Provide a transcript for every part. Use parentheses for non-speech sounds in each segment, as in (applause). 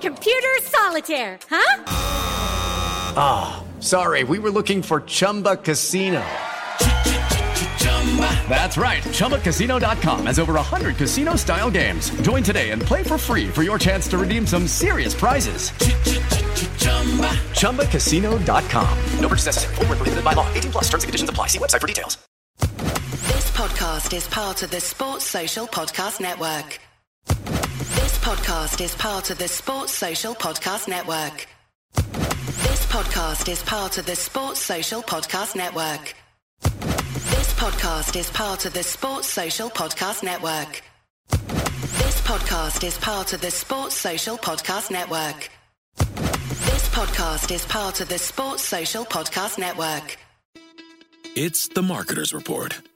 Computer solitaire, huh? Ah, oh, sorry. We were looking for Chumba Casino. That's right. ChumbaCasino.com has over 100 casino style games. Join today and play for free for your chance to redeem some serious prizes. ChumbaCasino.com. No purchase necessary. Full prohibited by law. 18 plus terms and conditions apply. See website for details. This podcast is part of the Sports Social Podcast Network. This podcast is part of the Sports Social Podcast Network. This podcast is part of the Sports Social Podcast Network. This podcast is part of the Sports Social Podcast Network. This podcast is part of the Sports Social Podcast Network. This podcast is part of the Sports Social Podcast Network. It's the Marketer's Report.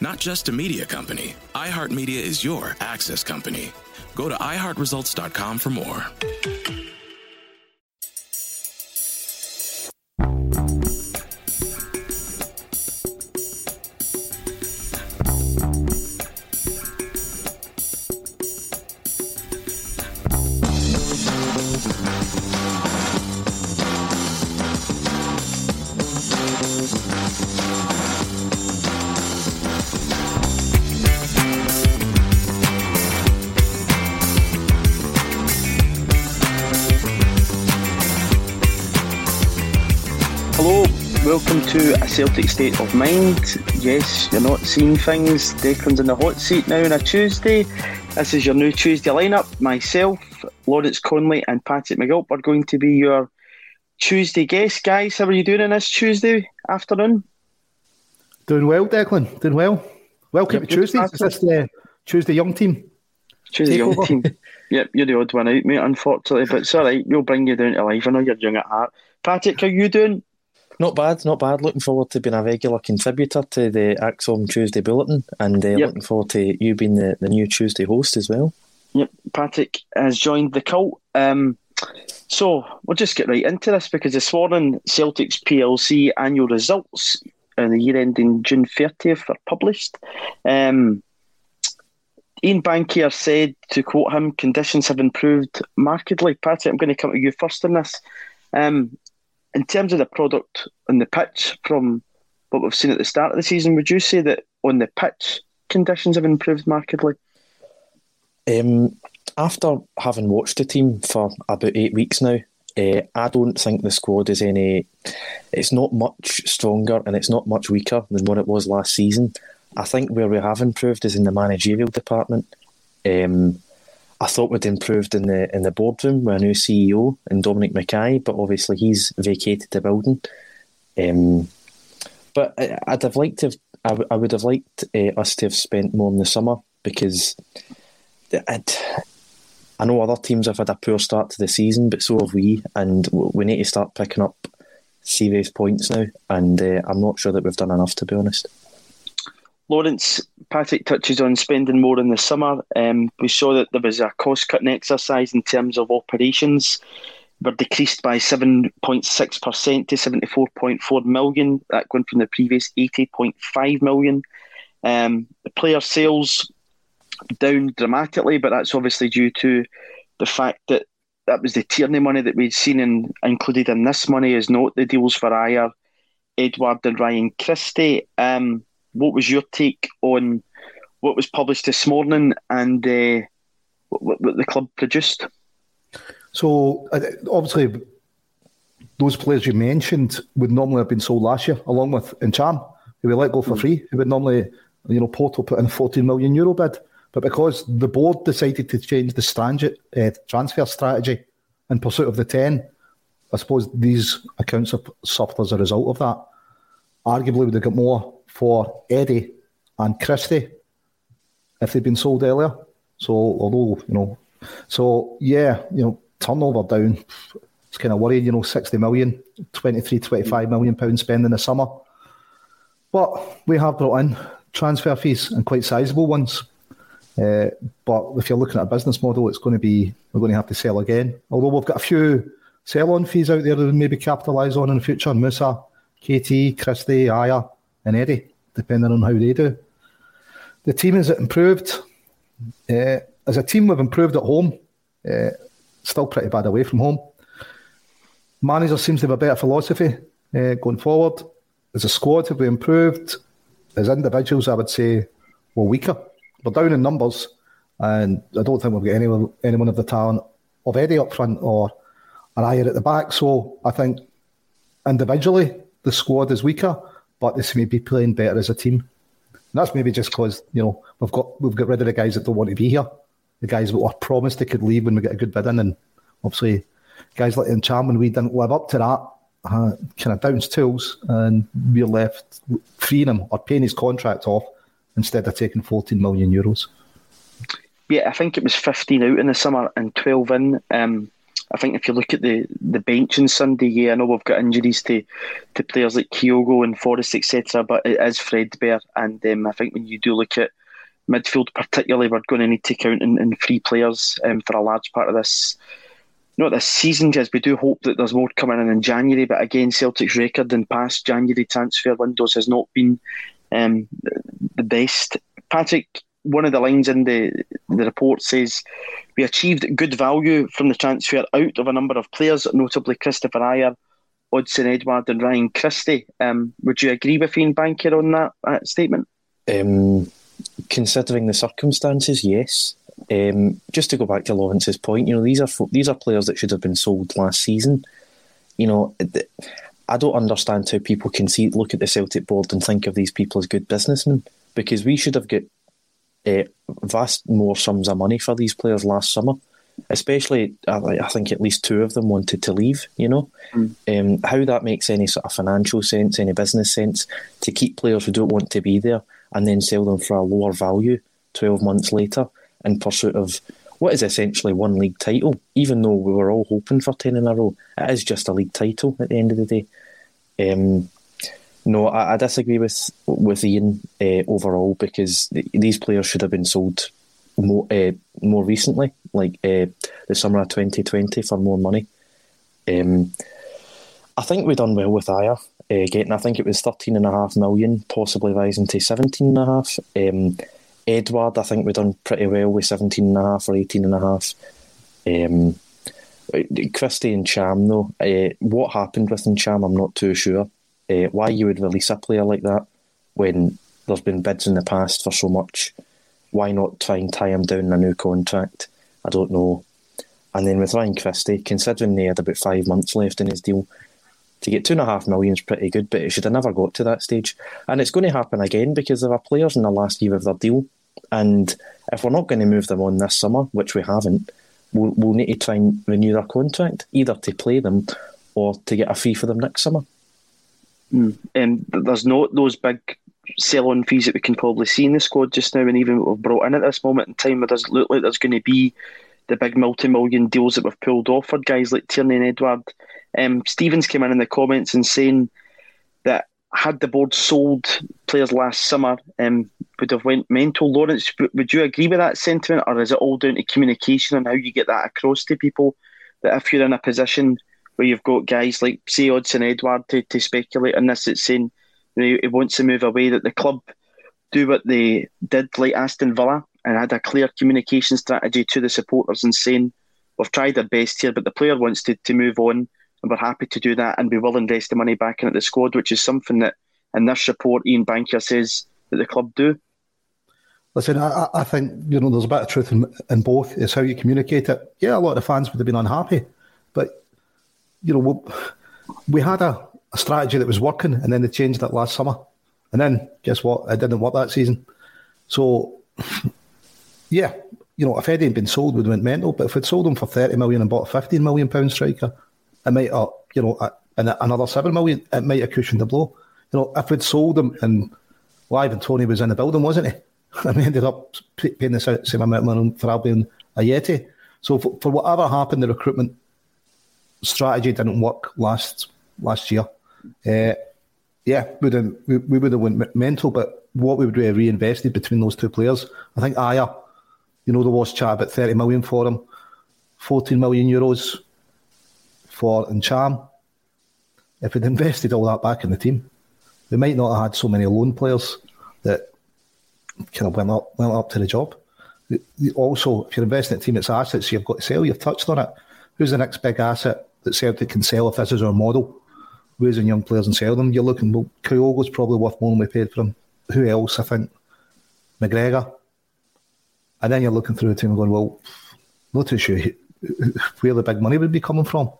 Not just a media company, iHeartMedia is your access company. Go to iHeartResults.com for more. Celtic state of mind. Yes, you're not seeing things. Declan's in the hot seat now on a Tuesday. This is your new Tuesday lineup. Myself, Lawrence Connolly, and Patrick McGilp are going to be your Tuesday guests. Guys, how are you doing on this Tuesday afternoon? Doing well, Declan. Doing well. Welcome yep, to Tuesday. Is this the Tuesday Young Team? Tuesday Young over. Team. (laughs) Yep, you're the odd one out, mate, unfortunately. But it's all right. We'll bring you down to life. I know you're young at heart. Patrick, how you doing? Not bad, not bad. Looking forward to being a regular contributor to the ACSOM Tuesday Bulletin and uh, yep. looking forward to you being the, the new Tuesday host as well. Yep, Patrick has joined the cult. Um, so we'll just get right into this because this morning Celtics PLC annual results in the year ending June 30th are published. Um, Ian Bankier said, to quote him, conditions have improved markedly. Patrick, I'm going to come to you first on this. Um, in terms of the product on the pitch from what we've seen at the start of the season, would you say that on the pitch conditions have improved markedly? Um, after having watched the team for about eight weeks now, uh, I don't think the squad is any. It's not much stronger and it's not much weaker than what it was last season. I think where we have improved is in the managerial department. Um, I thought we'd improved in the in the boardroom with a new CEO and Dominic Mackay, but obviously he's vacated the building. Um, but I'd have liked to. Have, I, I would have liked uh, us to have spent more in the summer because I'd, I know other teams have had a poor start to the season, but so have we, and we need to start picking up serious points now. And uh, I'm not sure that we've done enough, to be honest. Lawrence, Patrick touches on spending more in the summer. Um, we saw that there was a cost cutting exercise in terms of operations. Were decreased by 7.6% to 74.4 million. That going from the previous 80.5 million. Um, the player sales down dramatically, but that's obviously due to the fact that that was the Tierney money that we'd seen and included in this money is not the deals for Ajer, Edouard and Ryan Christie. Um, what was your take on what was published this morning and uh, what, what, the club produced? So, obviously, those players you mentioned would normally have been sold last year, along with Ntcham, who we let go for mm. free, who would normally, you know, Porto put in a 14 million euro bid. But because the board decided to change the strategy, uh, transfer strategy in pursuit of the 10, I suppose these accounts have suffered as a result of that. Arguably, would have got more for Eddie and Christie if they'd been sold earlier. So, although, you know, so yeah, you know, turnover down, it's kind of worrying, you know, 60 million, 23, 25 million pounds spend in the summer. But we have brought in transfer fees and quite sizable ones. Uh, but if you're looking at a business model, it's going to be, we're going to have to sell again. Although we've got a few sell on fees out there that we maybe capitalise on in the future. Musa, KT, Christie, Ajer, and Eddie, depending on how they do. The team has improved. Uh, as a team, we've improved at home. Uh, still pretty bad away from home. Manager seems to have a better philosophy uh, going forward. As a squad, have we improved? As individuals, I would say we're weaker. We're down in numbers, and I don't think we've got anyone, anyone of the talent of Eddie up front or an Ajer at the back. So I think individually the squad is weaker but they seem to be playing better as a team. And that's maybe just because you know we've got we've got rid of the guys that don't want to be here, the guys that were promised they could leave when we get a good bid in, and obviously guys like Ntcham when we didn't live up to that. Uh, kind of downs tools, and we're left freeing him or paying his contract off instead of taking 14 million euros. Yeah, I think it was 15 out in the summer and 12 in. Um, I think if you look at the, the bench on Sunday, yeah, I know we've got injuries to, to players like Kyogo and Forrest, etc., but it is Fredbear. And um, I think when you do look at midfield, particularly, we're going to need to count in, in three players um, for a large part of this. Not this season, because we do hope that there's more coming in in January. But again, Celtic's record in past January transfer windows has not been um, the best. Patrick, one of the lines in the the report says we achieved good value from the transfer out of a number of players, notably Christopher Ajer, Odsonne Edouard, and Ryan Christie. Um, would you agree with Ian Bankier on that, that statement? Um, considering the circumstances, yes. Um, just to go back to Lawrence's point, you know these are these are players that should have been sold last season. You know, I don't understand how people can see look at the Celtic board and think of these people as good businessmen because we should have got uh, vast more sums of money for these players last summer. Especially, I think at least two of them wanted to leave. You know, mm. um, how that makes any sort of financial sense, any business sense to keep players who don't want to be there and then sell them for a lower value twelve months later in pursuit of what is essentially one league title. Even though we were all hoping for ten in a row, it is just a league title at the end of the day. Um, no, I, I disagree with with Ian uh, overall because th- these players should have been sold more uh, more recently, like uh, the summer of 2020, for more money. Um, I think we done well with Ajer uh, getting. I think it was thirteen and a half million, possibly rising to seventeen and a half. Um, Edouard, I think we done pretty well with seventeen and a half or eighteen and a half. Um, Christie and Ntcham, though, uh, what happened with Ntcham, I'm not too sure uh, why you would release a player like that when there's been bids in the past for so much. Why not try and tie him down in a new contract? I don't know. And then with Ryan Christie, considering they had about five months left in his deal, to get two and a half million is pretty good, but it should have never got to that stage. And it's going to happen again because there are players in the last year of their deal And if we're not going to move them on this summer, which we haven't, we'll, we'll need to try and renew their contract, either to play them or to get a fee for them next summer. Mm. And there's not those big sell-on fees that we can probably see in the squad just now, and even what we've brought in at this moment in time, it doesn't look like there's going to be the big multi-million deals that we've pulled off for guys like Tierney and Edouard. Um, Stevens came in in the comments and saying that had the board sold players last summer, um, would have went mental. Lawrence, would you agree with that sentiment, or is it all down to communication and how you get that across to people? That if you're in a position where you've got guys like say Odsonne Edouard to, to speculate on this, it's saying you know, he wants to move away, that the club do what they did like Aston Villa and had a clear communication strategy to the supporters and saying, We've tried our best here, but the player wants to, to move on and we're happy to do that and we will invest the money back into the squad, which is something that in this report Ian Bankier says that the club do. Listen, I, I think you know there's a bit of truth in, in both. It's how you communicate it. Yeah, a lot of the fans would have been unhappy, but you know we, had a, a strategy that was working, and then they changed it last summer, and then guess what? It didn't work that season. So yeah, you know, if Eddie had been sold, we'd have went mental. But if we'd sold him for 30 million and bought a 15 million pound striker, it might have, you know, and another 7 million, it might have cushioned the blow. You know, if we'd sold him and well, Ivan Toney was in the building, wasn't he? (laughs) And we ended up paying the same amount of money for Albion a Yeti. So for, for whatever happened, the recruitment strategy didn't work last last year. Uh, yeah, would we, we would have went mental, but what we would have reinvested between those two players, I think Ajer you know, there was chat about 30 million for him, 14 million euros for Ntcham. If we'd invested all that back in the team, we might not have had so many loan players that kind of went up, went up to the job. Also, if you're investing in a team, it's assets you've got to sell. You've touched on it. Who's the next big asset that Celtic can sell if this is our model? Raising young players and sell them. You're looking, well, Kyogo's probably worth more than we paid for him. Who else? I think McGregor. And then you're looking through the team and going, well, not too sure where the big money would be coming from.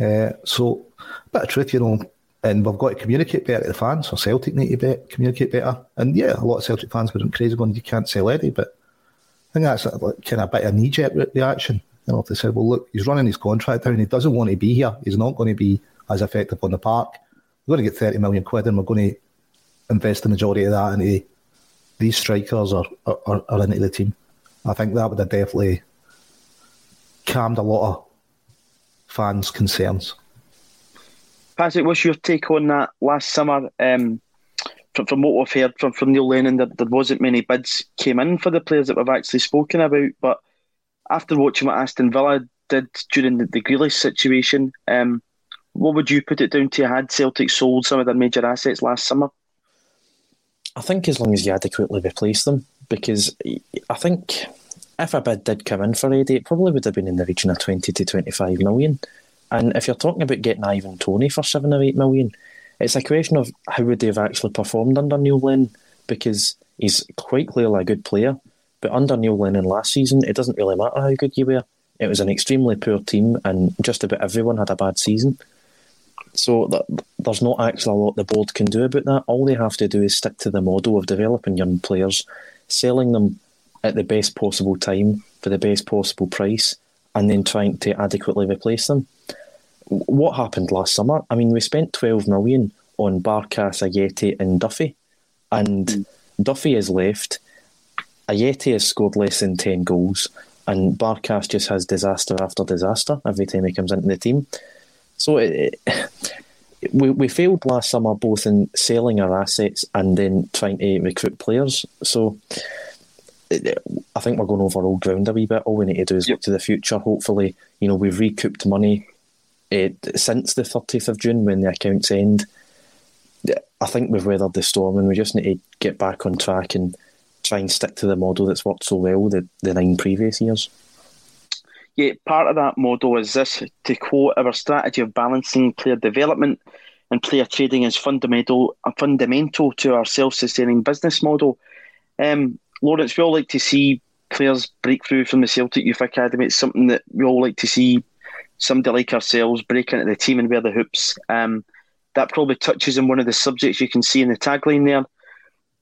Uh, so, a bit of truth, you know, and we've got to communicate better to the fans, or Celtic need to be, communicate better. And yeah, a lot of Celtic fans were crazy going, you can't sell Eddie, but I think that's a, like, kind of a bit of knee jerk reaction. You know, if they said, well, look, he's running his contract down, he doesn't want to be here, he's not going to be as effective on the park. We're going to get 30 million quid and we're going to invest the majority of that into these strikers or, or, or into the team. I think that would have definitely calmed a lot of fans' concerns. Patrick, what's your take on that last summer? Um, from, from, what we've heard from, from Neil Lennon, there, there wasn't many bids came in for the players that we've actually spoken about. But after watching what Aston Villa did during the, the Grealish situation, um, what would you put it down to? Had Celtic sold some of their major assets last summer? I think as long as you adequately replace them, because I think if a bid did come in for Eddie, it probably would have been in the region of 20 to 25 million. And if you're talking about getting Ivan Toney for 7 or 8 million, it's a question of how would they have actually performed under Neil Lennon, because he's quite clearly a good player. But under Neil Lennon last season, it doesn't really matter how good you were. It was an extremely poor team, and just about everyone had a bad season. So th- there's not actually a lot the board can do about that. All they have to do is stick to the model of developing young players, selling them at the best possible time for the best possible price, and then trying to adequately replace them. What happened last summer? I mean, we spent 12 million on Barkas, Ajeti, and Duffy, and mm. Duffy has left. Ajeti has scored less than 10 goals, and Barkas just has disaster after disaster every time he comes into the team. So it, it, (sighs) we we failed last summer both in selling our assets and then trying to recruit players. So I think we're going over old ground a wee bit. All we need to do is yep. look to the future. Hopefully, you know we've recouped money uh, since the thirtieth of June when the accounts end. I think we've weathered the storm, and we just need to get back on track and try and stick to the model that's worked so well the, the nine previous years. Yeah, part of that model is this to quote our strategy of balancing player development and player trading is fundamental fundamental to our self sustaining business model. Um, Lawrence, we all like to see players break through from the Celtic Youth Academy. It's something that we all like to see somebody like ourselves break into the team and wear the hoops. Um, that probably touches on one of the subjects you can see in the tagline there.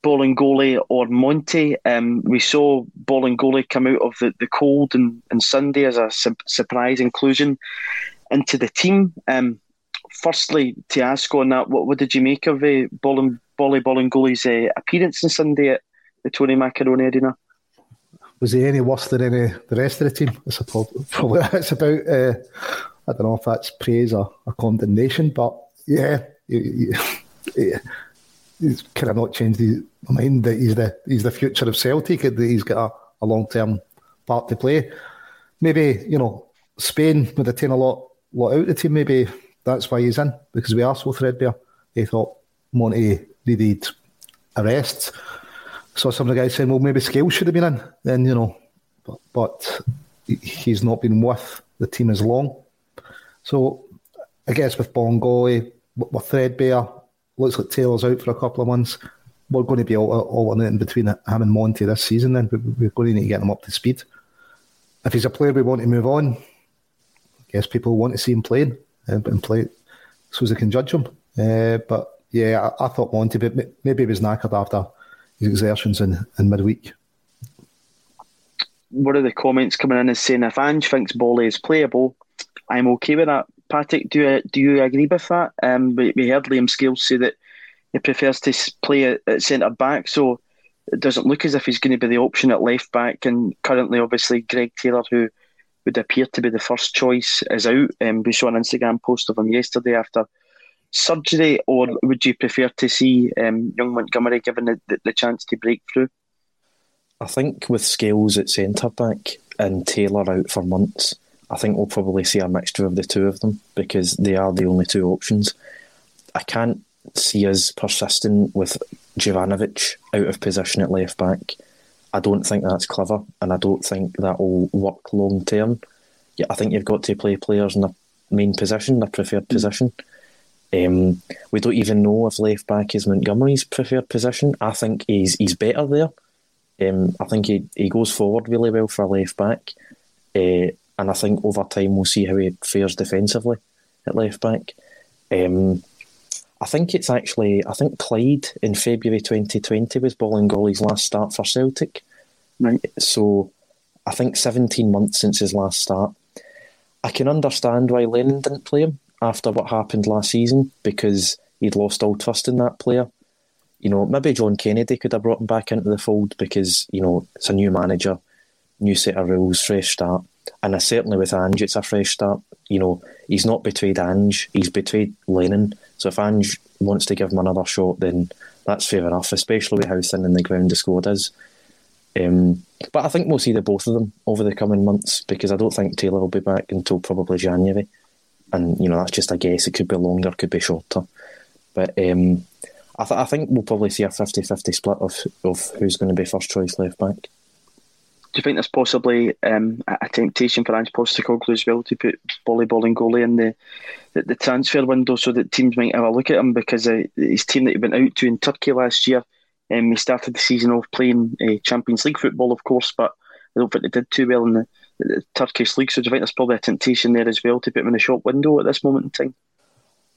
Bolingoli or Monty. Um, we saw Bolingoli come out of the, the cold and, and Sunday as a su- surprise inclusion into the team. Um, firstly, to ask on that, what, what did you make of uh, Bolin, Bolly Bolingoli's uh, appearance on Sunday at the Tony Macaroni Arena? Was he any worse than any the rest of the team? It's, (laughs) probably, it's about, uh, I don't know if that's praise or, or condemnation, but yeah, he, he's kind of not changed his mind that he's the he's the future of Celtic he's got a, a long term part to play. Maybe you know Spain would have taken a lot lot out of the team. Maybe that's why he's in because we are so threadbare. They thought Monty needed a rest. Saw some of the guys saying, "Well, maybe Scales should have been in." Then you know, but, but he's not been with the team as long. So I guess with Bolingoli, we're threadbare looks like Taylor's out for a couple of months. We're going to be all, all in between him and Monty this season. Then we're going to need to get him up to speed. If he's a player we want to move on, I guess people want to see him playing and play so they can judge him. Uh, but yeah, I, I, thought Monty, but maybe he was knackered after his exertions in, in midweek. What are the comments coming in is saying if Ange thinks Bolly is playable, I'm okay with that. Patrick, do you, do you agree with that? Um, we, we heard Liam Scales say that he prefers to play at, centre back, so it doesn't look as if he's going to be the option at left back. And currently, obviously, Greg Taylor, who would appear to be the first choice, is out. Um, we saw an Instagram post of him yesterday after surgery, or would you prefer to see um, young Montgomery given the, the, the chance to break through? I think with Scales at centre back and Taylor out for months, I think we'll probably see a mixture of the two of them because they are the only two options. I can't see us persisting with Juranovic out of position at left back. I don't think that's clever, and I don't think that will work long term. Yeah, I think you've got to play players in their main position, their preferred mm. position. Um, we don't even know if left back is Montgomery's preferred position. I think he's he's better there. Um, I think he, he goes forward really well for a left back. Uh, and I think over time we'll see how he fares defensively at left back. Um, I think it's actually I think Clyde in February 2020 was Bolingoli's last start for Celtic. Right. So I think 17 months since his last start. I can understand why Lennon didn't play him after what happened last season because he'd lost all trust in that player. You know, maybe John Kennedy could have brought him back into the fold because, you know, it's a new manager, new set of rules, fresh start. And certainly with Ange, it's a fresh start. You know, he's not betrayed Ange, he's betrayed Lennon. So if Ange wants to give him another shot, then that's fair enough, especially with how thin in the ground the squad is. Um, but I think we'll see the both of them over the coming months because I don't think Taylor will be back until probably January. And, you know, that's just a guess. It could be longer, could be shorter. But um, I, th- I think we'll probably see a 50 50 split of, of who's going to be first choice left back do you think there's possibly um, a temptation for Ange Postecoglou as well to put Bolingoli in the, the, the transfer window so that teams might have a look at him because uh, his team that he went out to in Turkey last year, um, he started the season off playing uh, Champions League football, of course, but I don't think they did too well in the, the Turkish league. So do you think there's probably a temptation there as well to put him in the shop window at this moment in time?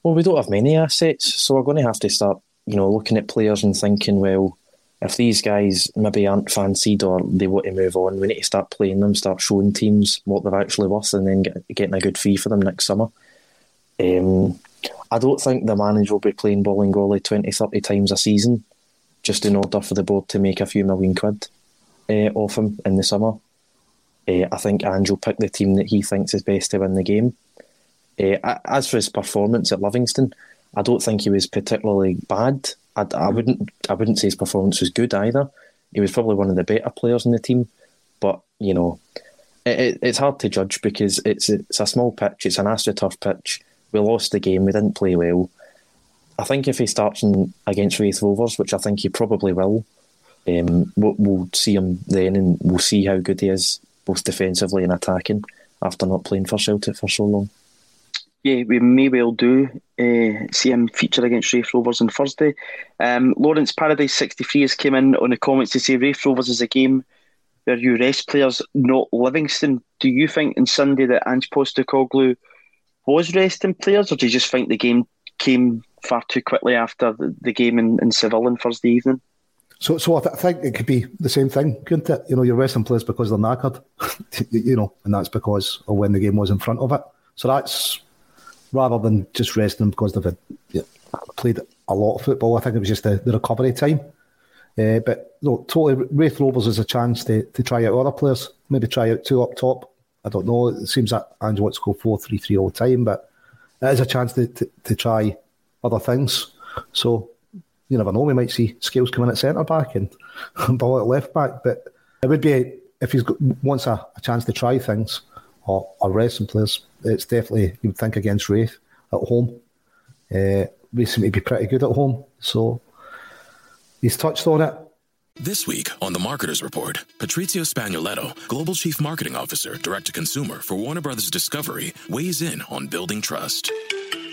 Well, we don't have many assets, so we're going to have to start, you know, looking at players and thinking, well, if these guys maybe aren't fancied or they want to move on, we need to start playing them, start showing teams what they're actually worth, and then get, getting a good fee for them next summer. Um, I don't think the manager will be playing Bolingoli 20, 30 times a season just in order for the board to make a few million quid uh, off him in the summer. Uh, I think Ange will pick the team that he thinks is best to win the game. Uh, as for his performance at Livingston, I don't think he was particularly bad. I, I wouldn't I wouldn't say his performance was good either. He was probably one of the better players in the team, but you know, it, it, it's hard to judge because it's it's a small pitch. It's an AstroTurf pitch. We lost the game. We didn't play well. I think if he starts in, against Raith Rovers, which I think he probably will, um, we'll, we'll see him then, and we'll see how good he is both defensively and attacking after not playing for Celtic for so long yeah, we may well do uh, see him feature against Raith Rovers on Thursday. Um, Lawrence Paradise 63 has came in on the comments to say Raith Rovers is a game where you rest players, not Livingston. Do you think on Sunday that Ange Postecoglou was resting players, or do you just think the game came far too quickly after the, the game in, in Seville on Thursday evening? So, so I, th- I, think it could be the same thing, couldn't it? You know, you're resting players because they're knackered, (laughs) you know, and that's because of when the game was in front of it. So that's rather than just resting them because they've had, know, played a lot of football. I think it was just the, the recovery time. Uh, but no, totally, Raith Rovers is a chance to, to try out other players. Maybe try out two up top. I don't know. It seems that Ange wants to go 4 3 3 all the time, but it is a chance to, to, to try other things. So you never know. We might see Scales come in at centre back and (laughs) Ball at left back. But it would be if he wants a, a, chance to try things or, or rest some players. It's definitely you would think against Raith at home. Uh, Raith seem to be pretty good at home, so he's touched on it. This week on the Marketers Report, Patrizio Spagnoletto, Global Chief Marketing Officer, Direct to Consumer for Warner Brothers Discovery, weighs in on building trust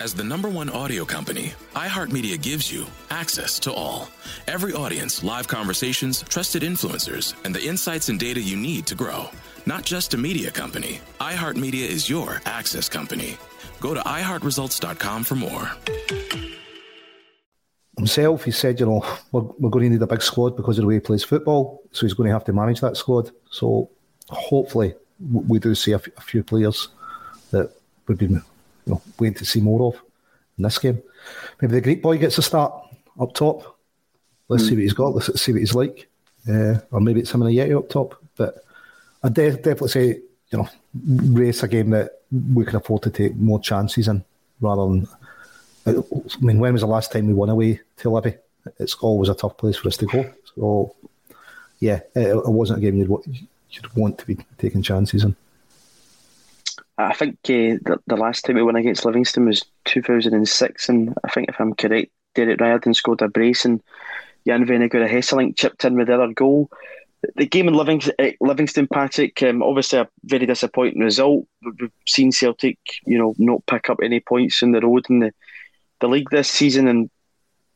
As the number one audio company, iHeartMedia gives you access to all. Every audience, live conversations, trusted influencers, and the insights and data you need to grow. Not just a media company, iHeartMedia is your access company. Go to iHeartResults.com for more. Himself, he said, you know, we're, we're going to need a big squad because of the way he plays football, so he's going to have to manage that squad. So hopefully, we do see a, f- a few players that would be you know, waiting to see more of in this game. Maybe the Greek boy gets a start up top. Let's mm. see what he's got. Let's see what he's like. Uh, or maybe it's him and Ajeti up top. But I de- definitely say, you know, Raith a game that we can afford to take more chances in rather than. I mean, when was the last time we won away to Livy? It's always a tough place for us to go. So, yeah, it, it wasn't a game you'd, you'd want to be taking chances in. I think uh, the, the last time we won against Livingston was 2006, and I think if I'm correct, Derek Riordan scored a brace and Jan Vennegoor Hesselink chipped in with the other goal the game in Livingston, eh, Livingston Patrick, um, obviously a very disappointing result. We've seen Celtic, you know, not pick up any points in the road in the, the league this season, and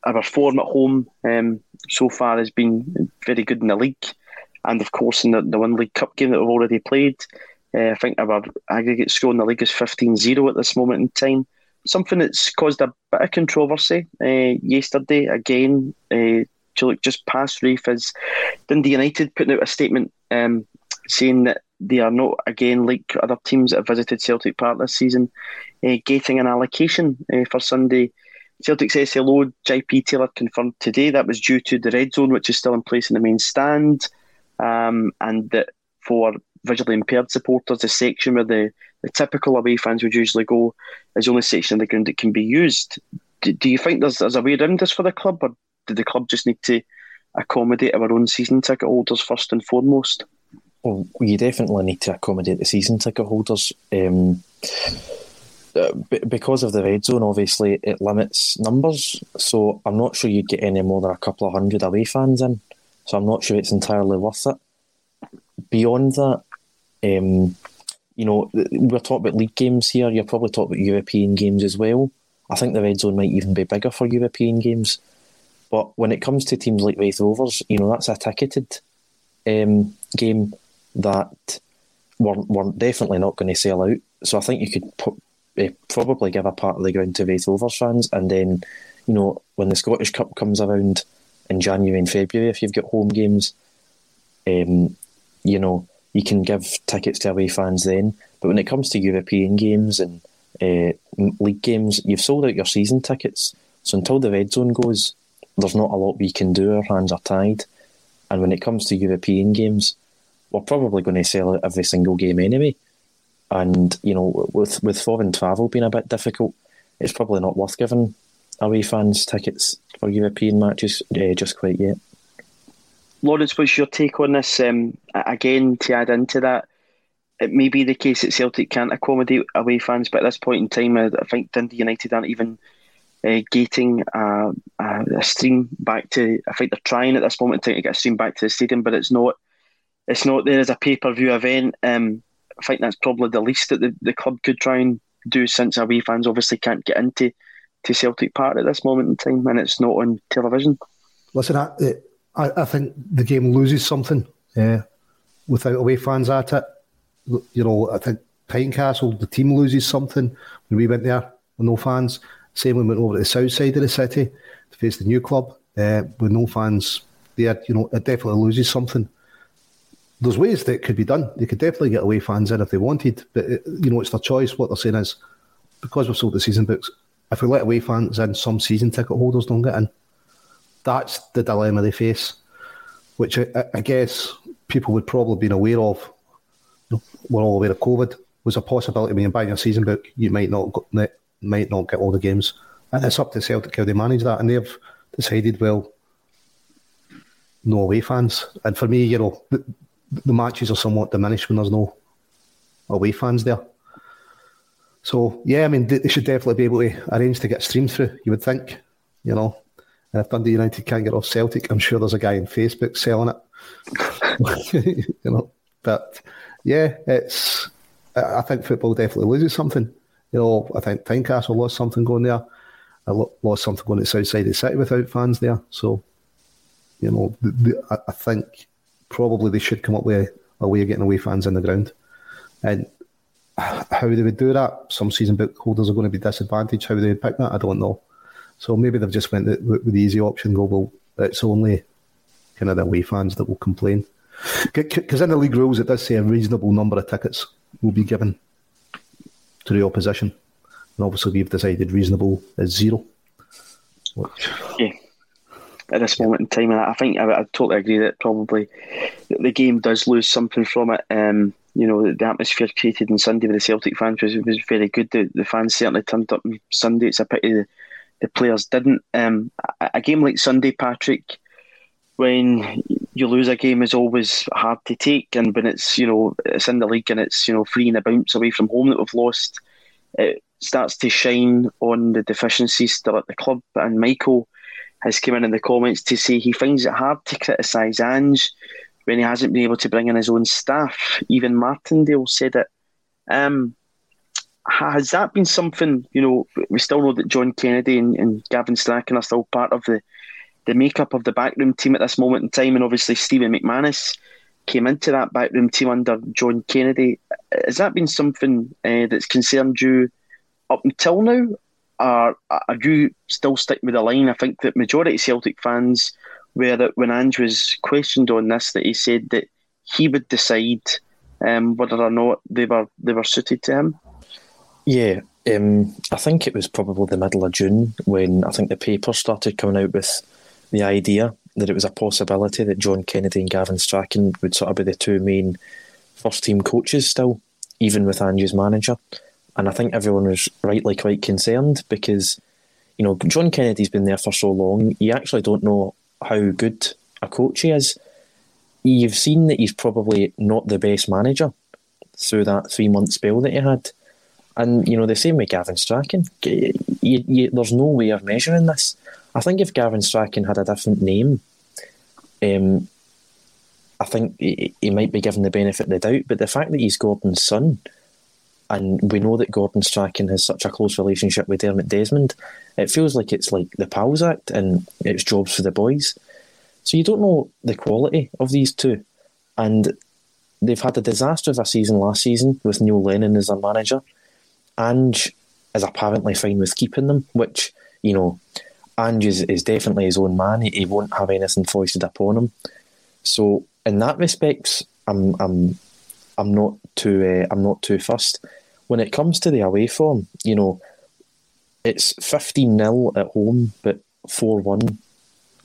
our form at home um, so far has been very good in the league, and of course in the, the one League Cup game that we've already played. Uh, I think our aggregate score in the league is 15-0 at this moment in time. Something that's caused a bit of controversy uh, yesterday. Again, uh, just past Raith is Dundee United putting out a statement um, saying that they are not again like other teams that have visited Celtic Park this season, uh, getting an allocation uh, for Sunday. Celtic's SLO JP Taylor confirmed today that was due to the red zone, which is still in place in the main stand, um, and that for visually impaired supporters, the section where the, the typical away fans would usually go is the only section of the ground that can be used. Do, do you think there's, there's a way around this for the club, or did the club just need to accommodate our own season ticket holders first and foremost? Well, you definitely need to accommodate the season ticket holders. Um, uh, because of the red zone, obviously, it limits numbers. So I'm not sure you'd get any more than a couple of hundred away fans in. So I'm not sure it's entirely worth it. Beyond that, um, you know, we're talking about league games here. You're probably talking about European games as well. I think the red zone might even be bigger for European games. But when it comes to teams like Raith Rovers, you know, that's a ticketed um, game that weren't, we're definitely not going to sell out. So I think you could put, uh, probably give a part of the ground to Raith Rovers fans. And then, you know, when the Scottish Cup comes around in January and February, if you've got home games, um, you know, you can give tickets to away fans then. But when it comes to European games and uh, league games, you've sold out your season tickets. So until the red zone goes, there's not a lot we can do. Our hands are tied. And when it comes to European games, we're probably going to sell out every single game anyway. And you know, with with foreign travel being a bit difficult, it's probably not worth giving away fans tickets for European matches uh, just quite yet. Lawrence, what's your take on this? Um, again, to add into that, it may be the case that Celtic can't accommodate away fans, but at this point in time, I, think Dundee United aren't even uh, gating a, a, a, stream back to. I think they're trying at this moment to get a stream back to the stadium, but it's not. It's not there as a pay per view event. Um, I think that's probably the least that the, the club could try and do since away fans obviously can't get into to Celtic Park at this moment in time, and it's not on television. Listen, I, I, I think the game loses something uh, without away fans at it. You know, I think Tynecastle, the team loses something when we went there with no fans. Same when we went over to the south side of the city to face the new club uh, with no fans there. You know, it definitely loses something. There's ways that could be done. They could definitely get away fans in if they wanted, but it, you know, it's their choice. What they're saying is, because we've sold the season books, if we let away fans in, some season ticket holders don't get in. That's the dilemma they face, which I, I guess people would probably have been aware of. We're all aware of COVID. Was a possibility when you're buying a season book, you might not might not get all the games, and it's up to Celtic how they manage that. And they've decided, well, no away fans. And for me, you know, the, the matches are somewhat diminished when there's no away fans there. So yeah, I mean they should definitely be able to arrange to get streamed through. You would think, you know, and if Dundee United can't get off Celtic, I'm sure there's a guy on Facebook selling it. (laughs) you know, but yeah, it's. I think football definitely loses something. You know, I think Tynecastle lost something going there. I lost something going to the south of the city without fans there. So, you know, the, the, I think probably they should come up with a, a way of getting away fans in the ground. And how they would do that, some season book holders are going to be disadvantaged. How they would pick that, I don't know. So maybe they've just went with, the easy option. Go well, it's only kind of the away fans that will complain. Because in the league rules, it does say a reasonable number of tickets will be given to the opposition, and obviously we've decided reasonable is zero. Which... Yeah. At this moment in time, and I think I, I totally agree that probably the game does lose something from it. Um, you know, the atmosphere created on Sunday with the Celtic fans was, was very good. The, the fans certainly turned up on Sunday. It's a pity the, the players didn't. Um, a, game like Sunday, Patrick, when you lose a game is always hard to take, and when it's you know it's in the league and it's you know three and a bounce away from home that we've lost, it starts to shine on the deficiencies still at the club. And Michael has come in in the comments to say he finds it hard to criticise Ange when he hasn't been able to bring in his own staff. Even Martindale said it. Um, has that been something, you know, we still know that John Kennedy and, and Gavin Strachan are still part of the, the makeup of the backroom team at this moment in time, and obviously Stephen McManus came into that backroom team under John Kennedy. Has that been something uh, that's concerned you up until now? Or are you still sticking with the line? I think that majority Celtic fans where that when Ange was questioned on this, that he said that he would decide um, whether or not they were they were suited to him. Yeah, um, I think it was probably the middle of June when I think the paper started coming out with the idea that it was a possibility that John Kennedy and Gavin Strachan would sort of be the two main first team coaches still, even with Andrew's manager. And I think everyone was rightly quite concerned because, you know, John Kennedy's been there for so long, you actually don't know how good a coach he is, you've seen that he's probably not the best manager through that three month spell that he had. And, you know, the same with Gavin Strachan. You, you, there's no way of measuring this. I think if Gavin Strachan had a different name, um, I think he, he, might be given the benefit of the doubt. But the fact that he's Gordon's son, and we know that Gordon Strachan has such a close relationship with Dermot Desmond, it feels like it's like the Pals Act and it's jobs for the boys. So you don't know the quality of these two. And they've had a disaster of a season last season with Neil Lennon as their manager. Ange is apparently fine with keeping them, which, you know, Ange is, is definitely his own man. He, he won't have anything foisted upon him. So in that respect, I'm I'm I'm not too uh, I'm not too fussed. when it comes to the away form, you know, it's 15 0 at home, but 4 1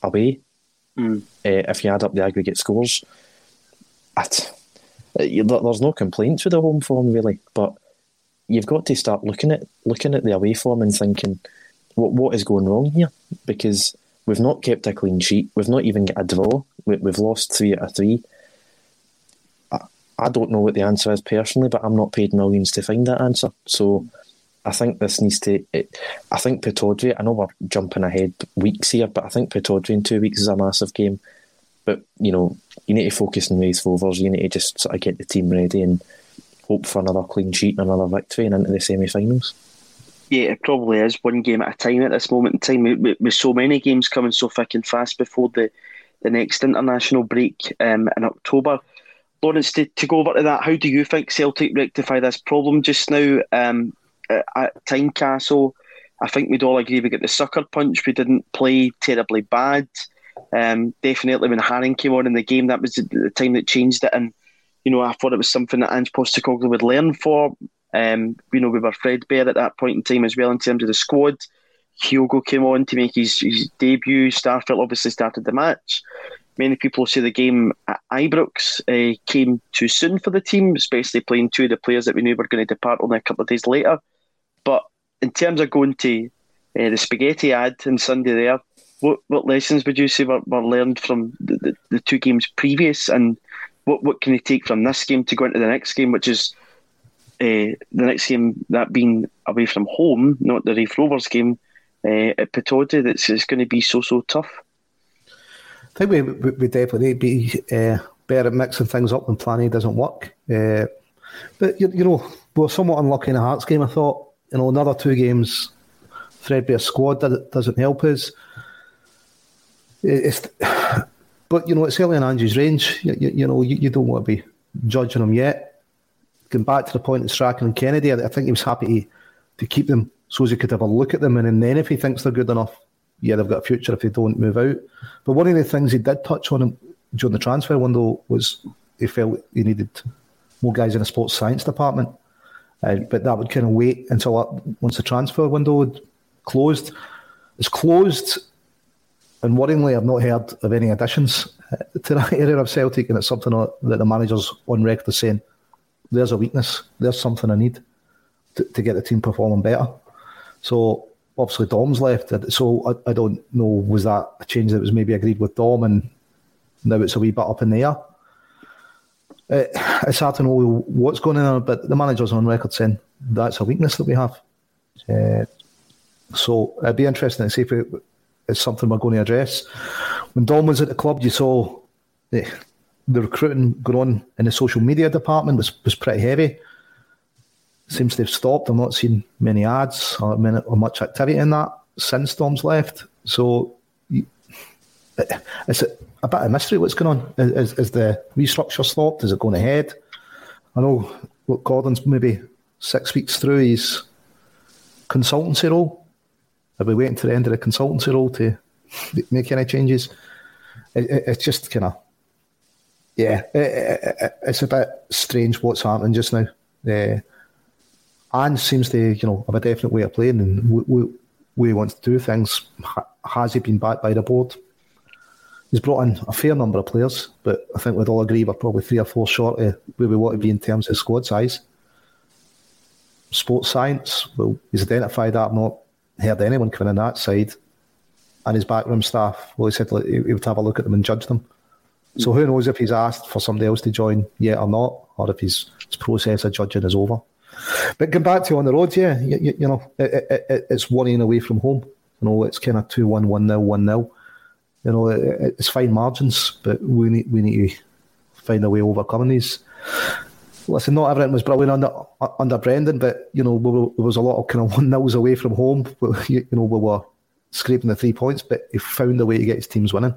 away. Mm. Uh, if you add up the aggregate scores, at, uh, there's no complaints with the home form really, but you've got to start looking at looking at the away form and thinking, what what is going wrong here? Because we've not kept a clean sheet, we've not even got a draw, we, have lost three out of three. I, I don't know what the answer is personally, but I'm not paid millions to find that answer. So I think this needs to. It, I think Pittodrie. I know we're jumping ahead weeks here, but I think Pittodrie in two weeks is a massive game. But you know, you need to focus on Raith Rovers. You need to just sort of get the team ready and hope for another clean sheet and another victory and into the semi-finals. Yeah, it probably is one game at a time at this moment in time. With, with so many games coming so thick and fast before the the next international break um, in October. Lawrence, to, to go over to that, how do you think Celtic rectify this problem just now? Um, at Tynecastle, I think we'd all agree we got the sucker punch. We didn't play terribly bad. Um, definitely when Haring came on in the game, that was the, the, time that changed it. And, you know, I thought it was something that Ange Postecoglou would learn for. Um, you know, we were threadbare at that point in time as well in terms of the squad. Hugo came on to make his, his debut. Starfelt obviously started the match. Many people say the game at Ibrox uh, came too soon for the team, especially playing two of the players that we knew were going to depart only a couple of days later. But in terms of going to uh, the spaghetti ad on Sunday there, what, what lessons would you say were, were learned from the, the, the, two games previous, and what, what can you take from this game to go into the next game, which is uh, the next game that being away from home, not the Raith Rovers game uh, at Pittodrie, that's it's going to be so so tough. I think we we, definitely be uh, better at mixing things up when planning doesn't work. Uh, but you, you know, we were somewhat unlucky in the Hearts game. I thought you know, another two games, threadbare squad that doesn't help us. It's, but you know, it's early in Ange's range. You, you, you know, you, you, don't want to be judging them yet. Going back to the point of Strachan and Kennedy, I, I think he was happy to, to keep them so as he could have a look at them, and then if he thinks they're good enough, yeah, they've got a future if they don't move out. But one of the things he did touch on during the transfer window was he felt he needed more guys in the sports science department. Uh, but that would kind of wait until once the transfer window had closed. It's closed, and worryingly, I've not heard of any additions to that (laughs) area of Celtic, and it's something that the manager's on record as saying there's a weakness, there's something I need to, to get the team performing better. So obviously Dom's left, so I, I, don't know was that a change that was maybe agreed with Dom, and now it's a wee bit up in the air it, it's hard to know what's going on, but the manager's on record saying that's a weakness that we have. Uh, so it'd be interesting to see if it's something we're going to address. When Dom was at the club, you saw the, the recruiting going on in the social media department was, was pretty heavy. Seems to have stopped. I've not seen many ads or, many, or much activity in that since Dom's left. So it's a, a bit of mystery what's going on. Is, is the restructure stopped? Is it going ahead? I know what Gordon's maybe six weeks through his consultancy role. We waiting to the end of the consultancy role to make any changes? It, it, it's just kind of, yeah, it, it's a bit strange what's happening just now. Uh, Anne seems to, you know, have a definite way of playing and we, we, we want to do things. Has he been backed by the board? he's brought in a fair number of players, but I think we'd all agree we're probably three or four short of where we want to be in terms of squad size. Sports science, well, he's identified that. I've not heard anyone coming in that side. And his backroom staff, well, he said like, he would have a look at them and judge them. So who knows if he's asked for somebody else to join yet or not, or if his, his process of judging is over. But going back to you on the road, yeah, you, you know, it, it, it, it's worrying away from home. You know, it's kind of 2 1, 1 0, 1 0 you know, it, it's fine margins, but we need we need to find a way overcoming these. Listen, not everything was brilliant under under Brendan, but you know, we, there was a lot of kind of one nils away from home. (laughs) You, know, we were scraping the three points, but he found a way to get his teams winning,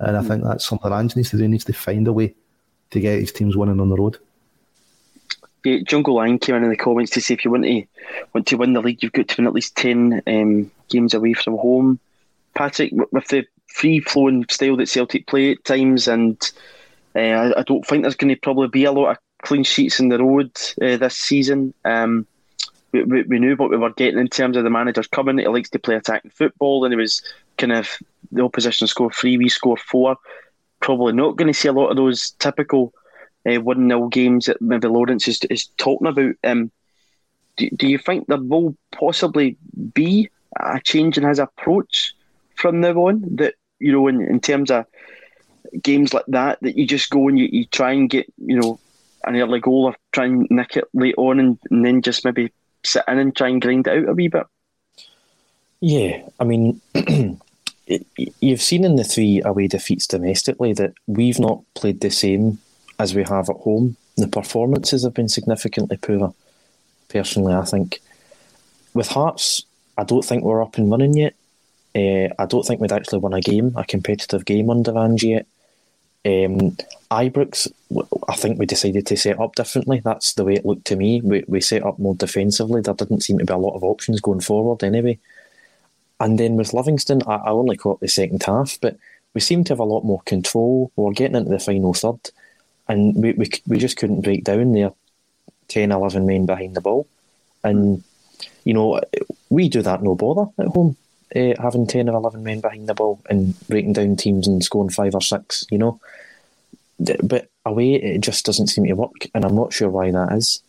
and I mm. think that's something Ange needs to do. He needs to find a way to get his teams winning on the road. Yeah, Jungle Line came in in the comments to say if you want to want to win the league, you've got to win at least ten um, games away from home. Patrick, with the free flowing style that Celtic play at times, and uh, I, I, don't think there's going to probably be a lot of clean sheets in the road uh, this season. Um, we, we, we knew what we were getting in terms of the manager's coming. He likes to play attacking football, and it was kind of the opposition score three, we score four. Probably not going to see a lot of those typical uh, one 0 games that maybe Lawrence is, is talking about. Um, do, do you think there will possibly be a change in his approach from now on? That you know, in, in terms of games like that, that you just go and you, you try and get you know an early goal or try and nick it late on, and, and then just maybe sit in and try and grind it out a wee bit. Yeah, I mean, (clears throat) you've seen in the three away defeats domestically that we've not played the same as we have at home. The performances have been significantly poorer, personally, I think. With Hearts, I don't think we're up and running yet. Uh, I don't think we'd actually won a game, a competitive game under Ange yet. Um, Ibrox, I think we decided to set up differently. That's the way it looked to me. We, we set up more defensively. There didn't seem to be a lot of options going forward anyway. And then with Livingston, I, I only caught the second half, but we seemed to have a lot more control. We were getting into the final third, and we, we, we just couldn't break down there 10, 11 men behind the ball. And, you know, we do that no bother at home, uh, having 10 or 11 men behind the ball and breaking down teams and scoring five or six, you know. But away, it just doesn't seem to work, and I'm not sure why that is.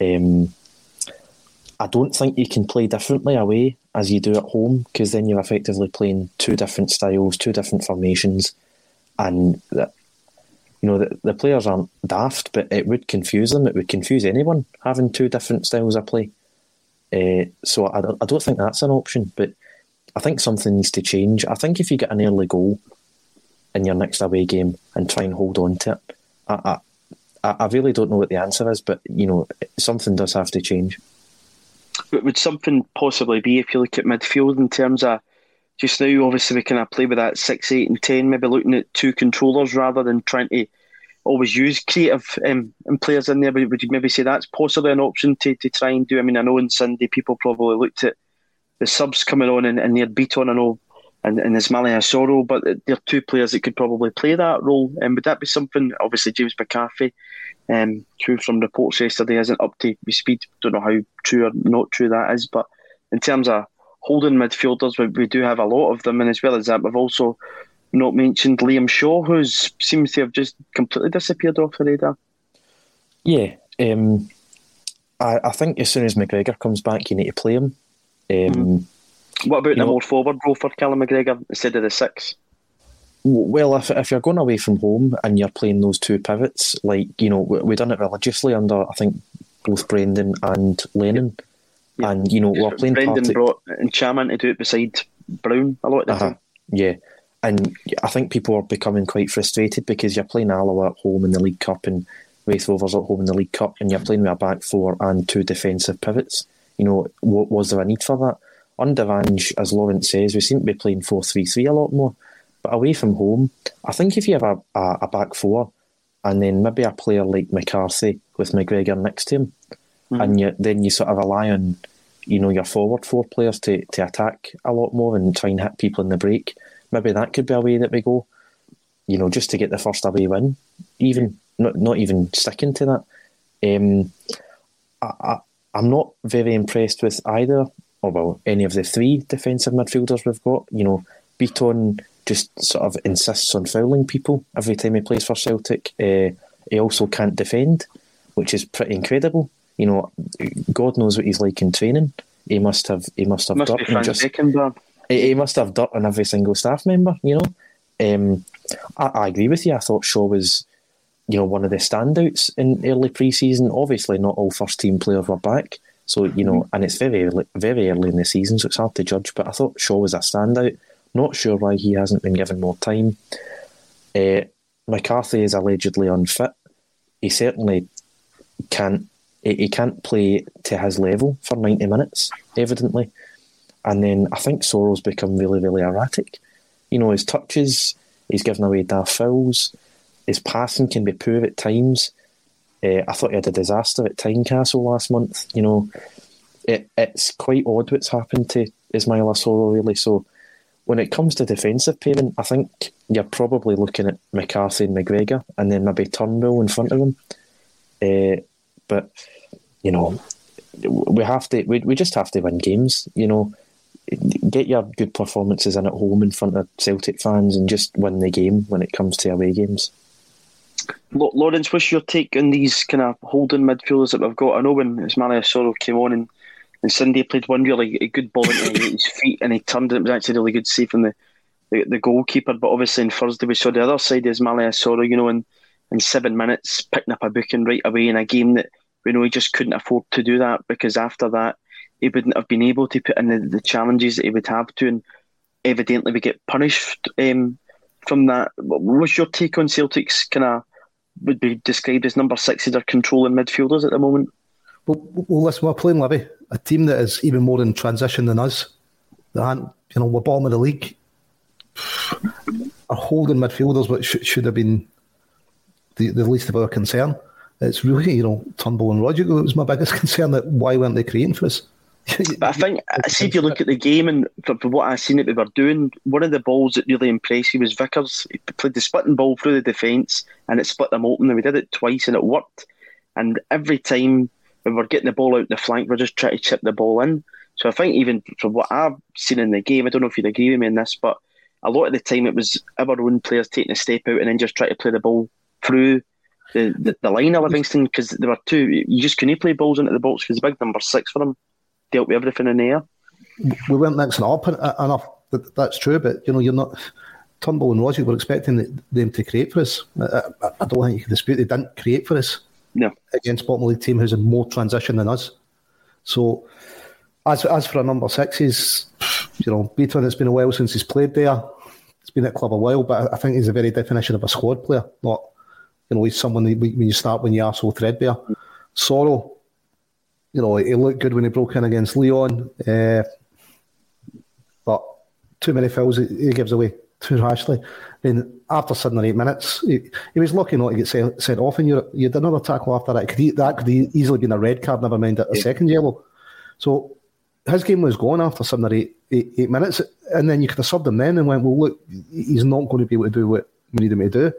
Um, I don't think you can play differently away as you do at home because then you're effectively playing two different styles, two different formations, and that you know the, the players aren't daft, but it would confuse them. It would confuse anyone having two different styles of play. Uh, so I, I don't think that's an option, but I think something needs to change. I think if you get an early goal in your next away game and try and hold on to it, I, I, I really don't know what the answer is, but you know something does have to change. Would something possibly be if you look at midfield in terms of just now? Obviously, we kind of play with that six, eight, and ten. Maybe looking at two controllers rather than trying to always use creative um, and players in there. But would you maybe say that's possibly an option to, to try and do? I mean, I know on Sunday people probably looked at the subs coming on and, and they're Beaton. I know and, and Ismaila Soro, but they're two players that could probably play that role. And um, would that be something? Obviously, James McCarthy um, who from reports yesterday isn't up to speed. Don't know how true or not true that is, but in terms of holding midfielders, we, we do have a lot of them, and as well as that, we've also not mentioned Liam Shaw, who seems to have just completely disappeared off the radar. Yeah, um, I, I, think as soon as McGregor comes back, you need to play him. Um, mm. What about the know, more forward role for Callum McGregor instead of the six? Well, if, if you're going away from home and you're playing those two pivots, like, you know, we, we done it religiously under, I think, both Brendan and Lennon. Yeah. And, you know, we're playing Brendan party- brought Ntcham to do it beside Brown a lot of the uh-huh. time. Yeah. And I think people are becoming quite frustrated because you're playing Alloa at home in the League Cup and Raith Rovers at home in the League Cup and you're playing with a back four and two defensive pivots. You know, what, was there a need for that? Under Ange, as Lawrence says, we seem to be playing 4 3 3 a lot more. But away from home, I think if you have a, a, a back four and then maybe a player like McCarthy with McGregor next to him, mm-hmm. and you, then you sort of rely on you know your forward four players to, to attack a lot more and try and hit people in the break. Maybe that could be a way that we go. You know, just to get the first away win, even not not even sticking to that. Um, I, I, am not very impressed with either, or well, any of the three defensive midfielders we've got. You know, Beaton just sort of insists on fouling people every time he plays for Celtic. Uh, he also can't defend, which is pretty incredible. You know, God knows what he's like in training. He must have he must have must dirt just, he, he, must have dirt on every single staff member. You know, um, I, I, agree with you. I thought Shaw was, you know, one of the standouts in early pre-season. Obviously, not all first team players were back, so you know, and it's very early, very early in the season, so it's hard to judge. But I thought Shaw was a standout. Not sure why he hasn't been given more time. Uh, McCarthy is allegedly unfit. He certainly can't. He can't play to his level for ninety minutes, evidently. And then I think Soro's become really, really erratic. You know, his touches, he's given away daft fouls. His passing can be poor at times. Uh, I thought he had a disaster at Tynecastle last month. You know, it, it's quite odd what's happened to Ismaila Soro, really. So when it comes to defensive pairing, I think you're probably looking at McCarthy and McGregor, and then maybe Turnbull in front of them. Uh, but you know, we have to. We, we just have to win games. You know, get your good performances in at home in front of Celtic fans, and just win the game when it comes to away games. Lawrence, what's your take on these kind of holding midfielders that we've got? I know when Ismaila Soro came on and, and Sunday played one really a good ball into (laughs) his feet and he turned it. It was actually really good save from the, the, the goalkeeper. But obviously on Thursday we saw the other side of Ismaila Soro, you know, in, in seven minutes picking up a booking right away in a game that we know he just couldn't afford to do that because after that he wouldn't have been able to put in the, the challenges that he would have to and evidently we get punished um, from that. What's your take on Celtic's kind of would be described as number six of their controlling midfielders at the moment? Well, well, listen, we're playing Livy, a team that is even more in transition than us. They aren't, you know, we're bottom of the league. Our holding midfielders, which should, should have been the, the least of our concern. It's really, you know, Turnbull and Rogic that was my biggest (laughs) concern. That why weren't they creating for us? But I (laughs) think, uh, see, if you look at the game and from, from what I've seen that we were doing, one of the balls that really impressed me was Vickers. He played the splitting ball through the defence and it split them open. And we did it twice and it worked. And every time when we're getting the ball out the flank, we're just trying to chip the ball in. So I think even from what I've seen in the game, I don't know if you'd agree with me on this, but a lot of the time it was our own players taking a step out and then just trying to play the ball through the, the, the line of Livingston because there were two. You just couldn't play balls into the box because the big number six for them dealt with everything in there. We weren't mixing up enough. That's true, but you know, you're not. Turnbull and Rogic were expecting them to create for us. I, I, don't think you can dispute they didn't create for us. No. Against bottom league team who's in more transition than us. So, as as for a number sixes, you know, Beaton, it's been a while since he's played there. He's been at club a while, but I think he's a very definition of a squad player. Not, you know, he's someone that when you start when you are so threadbare. Soro, you know, he looked good when he broke in against Leon, uh, but too many fouls he gives away too rashly. Then after seven or eight minutes, he, he was lucky not to get sent, sent off, and you you did another tackle after that. Could that could easily been a red card, never mind a, a second yellow. So his game was gone after seven or eight, eight, eight minutes, and then you could have subbed him then and went, well, look, he's not going to be able to do what we need him to do.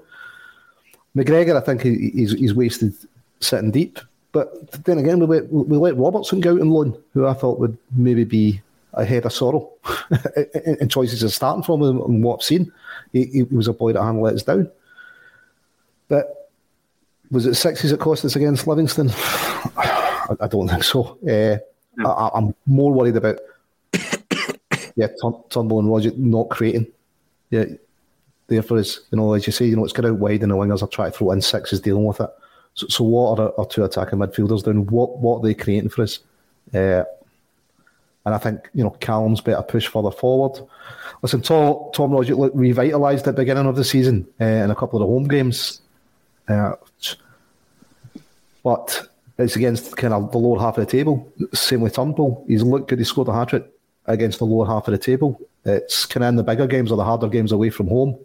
McGregor, I think he, he's, he's wasted sitting deep. But then again, we let, we let Robertson go out on loan, who I thought would maybe be ahead of Soro (laughs) in, choices of starting from him and what I've seen. He, he was a boy that hadn't let us down. But was it sixes that cost us against Livingston? (sighs) I, I don't think so. Uh, no. I, am more worried about (coughs) yeah Turnbull and Rogic not creating. Yeah, therefore, is you know as you say, you know it's got out wide and the wingers are trying to throw in sixes dealing with it. So, so what are our two attacking midfielders doing? What what are they creating for us? Uh, and I think you know Callum's better push further forward. Listen, Tom Tom looked revitalised at the beginning of the season uh, in a couple of the home games, uh, but it's against kind of the lower half of the table. Same with Turnbull. He's looked good. He scored a hat trick against the lower half of the table. It's kind of in the bigger games or the harder games away from home.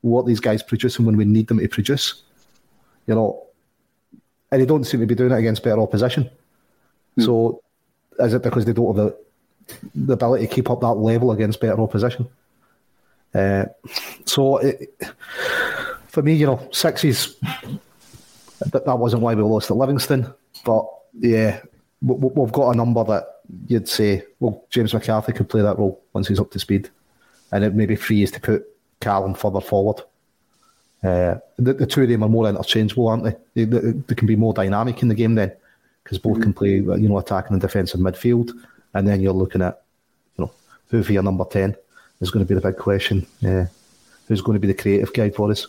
What these guys producing when we need them to produce, you know, and they don't seem to be doing it against better opposition. Mm. So, is it because they don't have the, the ability to keep up that level against better opposition? Uh, so, it, for me, you know, sixes. That, that wasn't why we lost at Livingston, but yeah, we, we've got a number that you'd say, well, James McCarthy could play that role once he's up to speed, and it maybe free is to put Callum further forward. Uh, the, the, two of them are more interchangeable, aren't they? They, they, they can be more dynamic in the game then, because both mm-hmm. can play, you know, attacking and defensive midfield. And then you're looking at, you know, who for your number ten is going to be the big question. Uh, who's going to be the creative guy for us?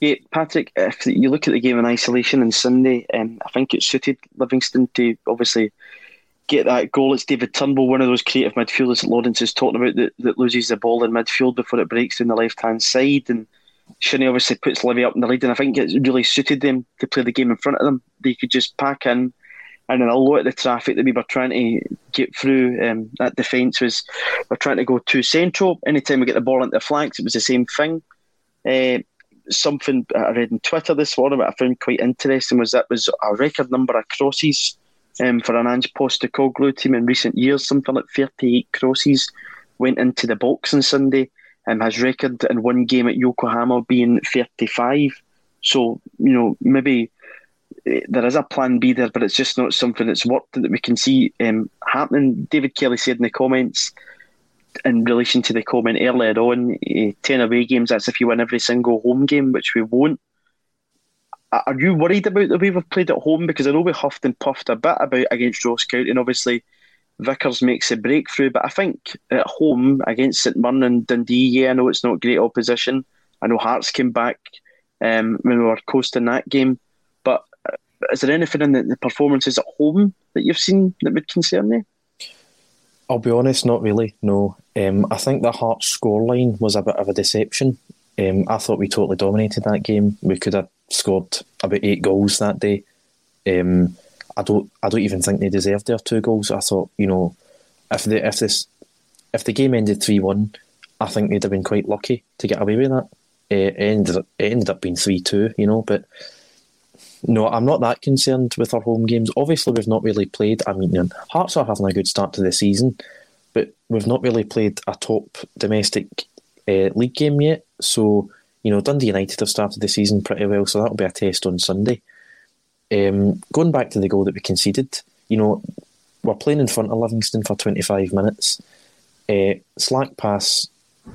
Yeah, Patrick. If you look at the game in isolation on Sunday, um, I think it suited Livingston to obviously get that goal. It's David Turnbull, one of those creative midfielders that Lawrence is talking about, that, that loses the ball in midfield before it breaks down the left hand side and Shinnie obviously puts Livy up in the lead, and I think it really suited them to play the game in front of them. They could just pack in, and then a lot of the traffic that we were trying to get through um, that defence was we're trying to go too central. Anytime we get the ball into the flanks, it was the same thing. Uh, something I read on Twitter this morning that I found quite interesting was that was a record number of crosses um, for an Ange Postecoglou team in recent years. Something like 38 crosses went into the box on Sunday um, his record in one game at Yokohama being 35. So, you know, maybe there is a plan B there, but it's just not something that's worked that we can see um, happening. David Kelly said in the comments in relation to the comment earlier on, uh, 10 away games, that's if you win every single home game, which we won't. Are you worried about the way we've played at home? Because I know we huffed and puffed a bit about against Ross County, and obviously Vickers makes a breakthrough. But I think at home against St Mirren and Dundee, yeah, I know it's not great opposition. I know Hearts came back um, when we were coasting that game. But uh, is there anything in the, the performances at home that you've seen that would concern you? I'll be honest, not really. No, um, I think the Hearts scoreline was a bit of a deception. Um, I thought we totally dominated that game. We could have scored about eight goals that day. Um, I don't, I don't even think they deserved their two goals. I thought, you know, if the if this if the game ended three one, I think they'd have been quite lucky to get away with that. It ended it ended up being three two, you know, but no, I'm not that concerned with our home games. Obviously, we've not really played. I mean, Hearts are having a good start to the season, but we've not really played a top domestic uh, league game yet. So, you know, Dundee United have started the season pretty well, so that'll be a test on Sunday. Um, going back to the goal that we conceded, you know, we're playing in front of Livingston for 25 minutes. Uh, slack pass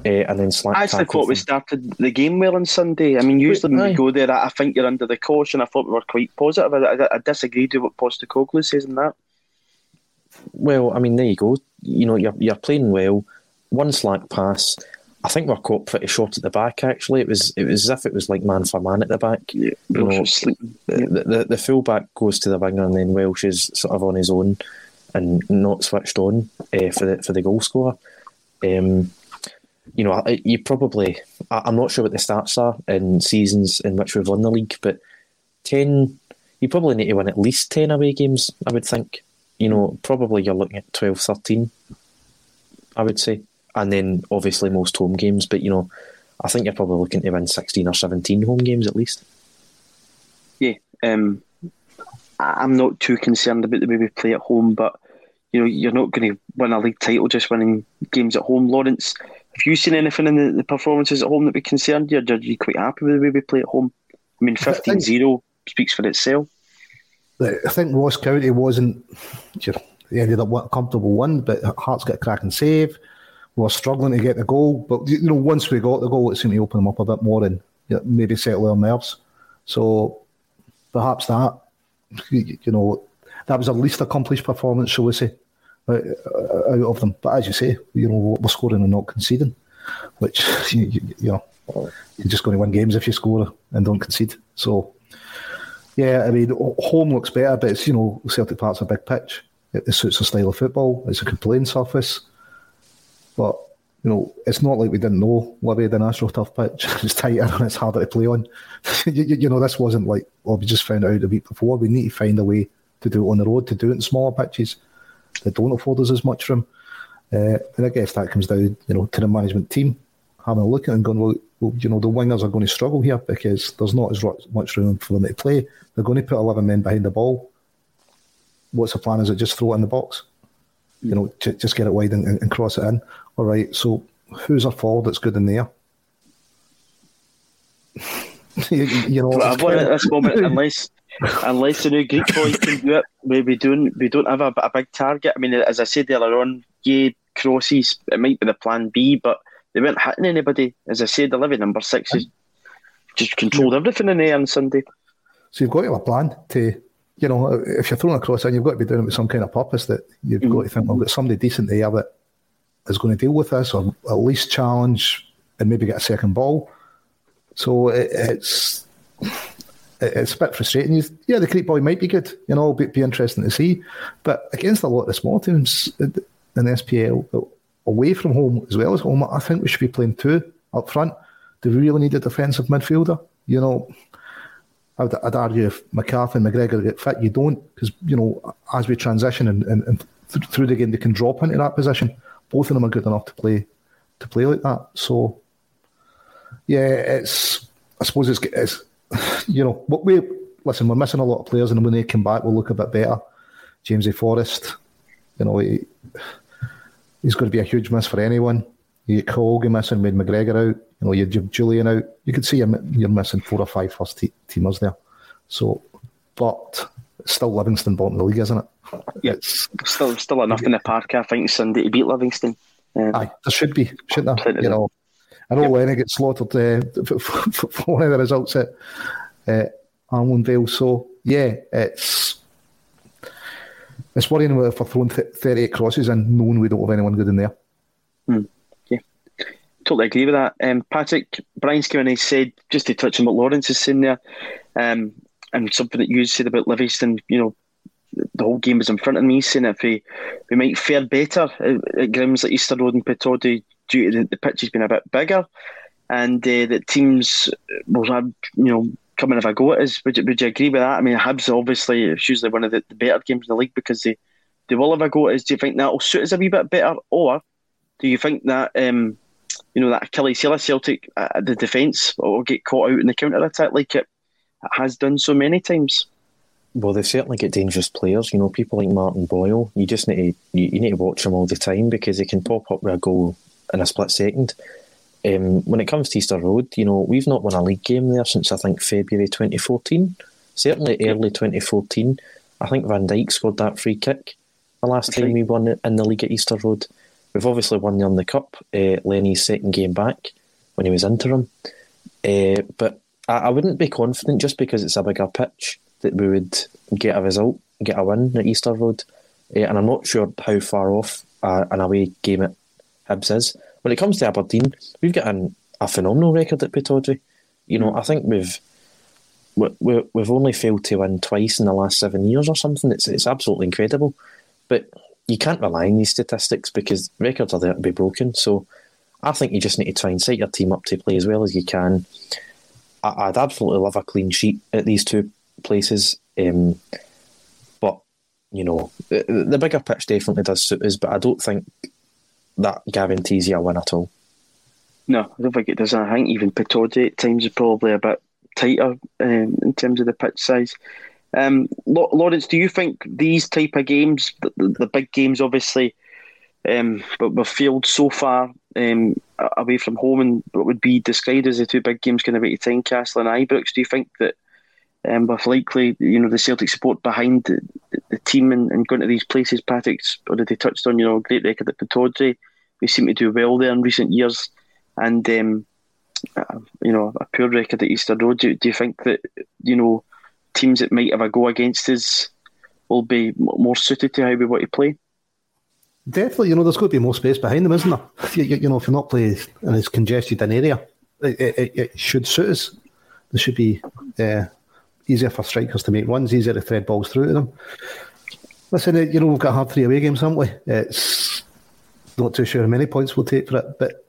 uh, and then slack. I actually thought we started the game well on Sunday. I mean, usually when we go there, I think you're under the caution. I thought we were quite positive. I, I, I disagreed with what Postecoglou says in that. Well, I mean, there you go. You know, you're you're playing well. One slack pass. I think we're caught pretty short at the back. Actually, it was it was as if it was like man for man at the back. Yeah, you know, the, the the fullback goes to the winger, and then Welsh is sort of on his own and not switched on uh, for the for the goal scorer. Um, you know, you probably, I'm not sure what the stats are in seasons in which we've won the league, but 10, you probably need to win at least 10 away games, I would think. You know, probably you're looking at 12, 13, I would say. And then obviously most home games, but you know, I think you're probably looking to win 16 or 17 home games at least. Yeah, um, I'm not too concerned about the way we play at home, but you know, you're not going to win a league title just winning games at home, Lawrence. Have you seen anything in the, the performances at home that be concerned you? Are you quite happy with the way we play at home? I mean, 15 0 speaks for itself. I think Ross County wasn't, you know, they ended up a comfortable one, but Hearts got a cracking save. We were struggling to get the goal, but you know, once we got the goal, it seemed to open them up a bit more and you know, maybe settle their nerves. So perhaps that, you know, that was the least accomplished performance, shall we say, out, uh, out of them. But as you say, you know, we're scoring and not conceding, which, (laughs) you, know, you're just going to win games if you score and don't concede. So, yeah, I mean, home looks better, but it's, you know, Celtic Park's a big pitch. It, it suits the style of football. It's a good playing surface. But, you know, it's not like we didn't know Livy the National Tough pitch. (laughs) it's tighter and it's harder to play on. (laughs) you, you, know, this wasn't like, well, we just found out a week before. We need to find a way to do it on the road, to do it in smaller pitches that don't afford us as much room. Uh, and I guess that comes down, you know, to the management team having a look at it and going, well, well, you know, the wingers are going to struggle here because there's not as much room for them to play. They're going to put 11 men behind the ball. What's the plan? Is it just throw it in the box? You know, just get it wide and, and cross it in. All right, so who's our forward that's good in there? (laughs) you, you, know, at this moment, (laughs) unless unless the new Greek boy can do it, we, don't we don't have a, a, big target. I mean, as I said earlier on, yeah, crosses it might be the plan B, but they weren't hitting anybody. As I said, the living number six is just controlled everything in there on Sunday. So you've got to have a plan to, you know, if you're throwing a cross in, you've got to be doing it with some kind of purpose that you've mm. got to think, well, I've got somebody decent there that is going to deal with this or at least challenge and maybe get a second ball. So it, it's it's a bit frustrating. yeah, the Crete boy might be good, you know, be, be interesting to see. But against a lot of the small teams in the SPL, uh, away from home as well as home, I think we should be playing two up front. Do we really need a defensive midfielder? You know, I'd, I'd argue if McCarthy and McGregor get fit, you don't, because, you know, as we transition and, and, and th- through the game, they can drop into that position. Both of them are good enough to play to play like that. So, yeah, it's, I suppose it's, it's you know, what we listen, we're missing a lot of players, and when they come back, we'll look a bit better. James A. Forrest, you know, he, he's going to be a huge miss for anyone. You get Colgan missing, made McGregor out. You know, you have Jullien out. You could see you're missing four or five first te- teamers there. So, but still Livingston bottom of the league, isn't it? Yeah, still still enough in the park, I think, Sunday to beat Livingston. Um, Aye, there should be, shouldn't there? You know, I know yep. Lenny gets slaughtered uh, (laughs) for, for, for, one of the results at uh, Vale. So yeah, it's it's worrying if we're throwing 38 crosses and knowing we don't have anyone good in there. Hmm. Yeah, totally agree with that. Um, Patrick, Brian's come in and he said, just to touch on what Lawrence is saying there, um, and something that you said about Livingston, you know, the whole game was in front of me, saying if we, we might fare better at, Grims like Easter Road and Pittodrie due to the, the pitch has been a bit bigger and uh, that teams will have, you know, come and a go at us. Would you, would you agree with that? I mean, Hibs obviously it's usually one of the, the better games in the league because they, they will have a go at us. Do you think that will suit us a wee bit better, or do you think that um, you know that Achilles heel Celtic uh, the defence will get caught out in the counter attack like it has done so many times? Well, they've certainly got dangerous players. You know, people like Martin Boyle. You just need to you, you need to watch them all the time because they can pop up with a goal in a split second. Um, when it comes to Easter Road, you know, we've not won a league game there since I think February 2014. Certainly early 2014. I think Van Dijk scored that free kick the last time we won it in the league at Easter Road. We've obviously won the the Cup, uh, Lenny's second game back when he was interim. Uh, but I, I, wouldn't be confident just because it's a bigger pitch that we would get a result, get a win at Easter Road. Uh, and I'm not sure how far off uh, an away game at Hibs is. When it comes to Aberdeen, we've got an, a phenomenal record at Pittodrie. You know, I think we've we, we've only failed to win twice in the last seven years or something. It's it's absolutely incredible, but you can't rely on these statistics because records are there to be broken. So I think you just need to try and set your team up to play as well as you can. I, would absolutely love a clean sheet at these two places, um, but you know the, the bigger pitch definitely does suit us. But I don't think that guarantees you a win at all. No, I don't think it does. I think even Pittodrie at times is probably a bit tighter um, in terms of the pitch size. Um, Lawrence, do you think these type of games, the, the, big games, obviously, um, but we've failed so far um, away from home, and what would be described as the two big games, kind of at Tynecastle and Ibrox? Do you think that um, with likely, you know, the Celtic support behind the, the team and, and, going to these places, Patrick's already touched on, you know, a great record at Pittodrie. We seem to do well there in recent years, and um, uh, you know, a poor record at Easter Road. Do, do, you think that you know teams that might have a go against us will be more suited to how we want to play? Definitely, you know, there's got to be more space behind them, isn't there? You, you, you know, if you're not playing in as congested an area, it, it, it should suit us. There should be uh, easier for strikers to make runs, easier to thread balls through to them. Listen, uh, you know, we've got hard three away games, haven't we? It's not too sure how many points we'll take for it, but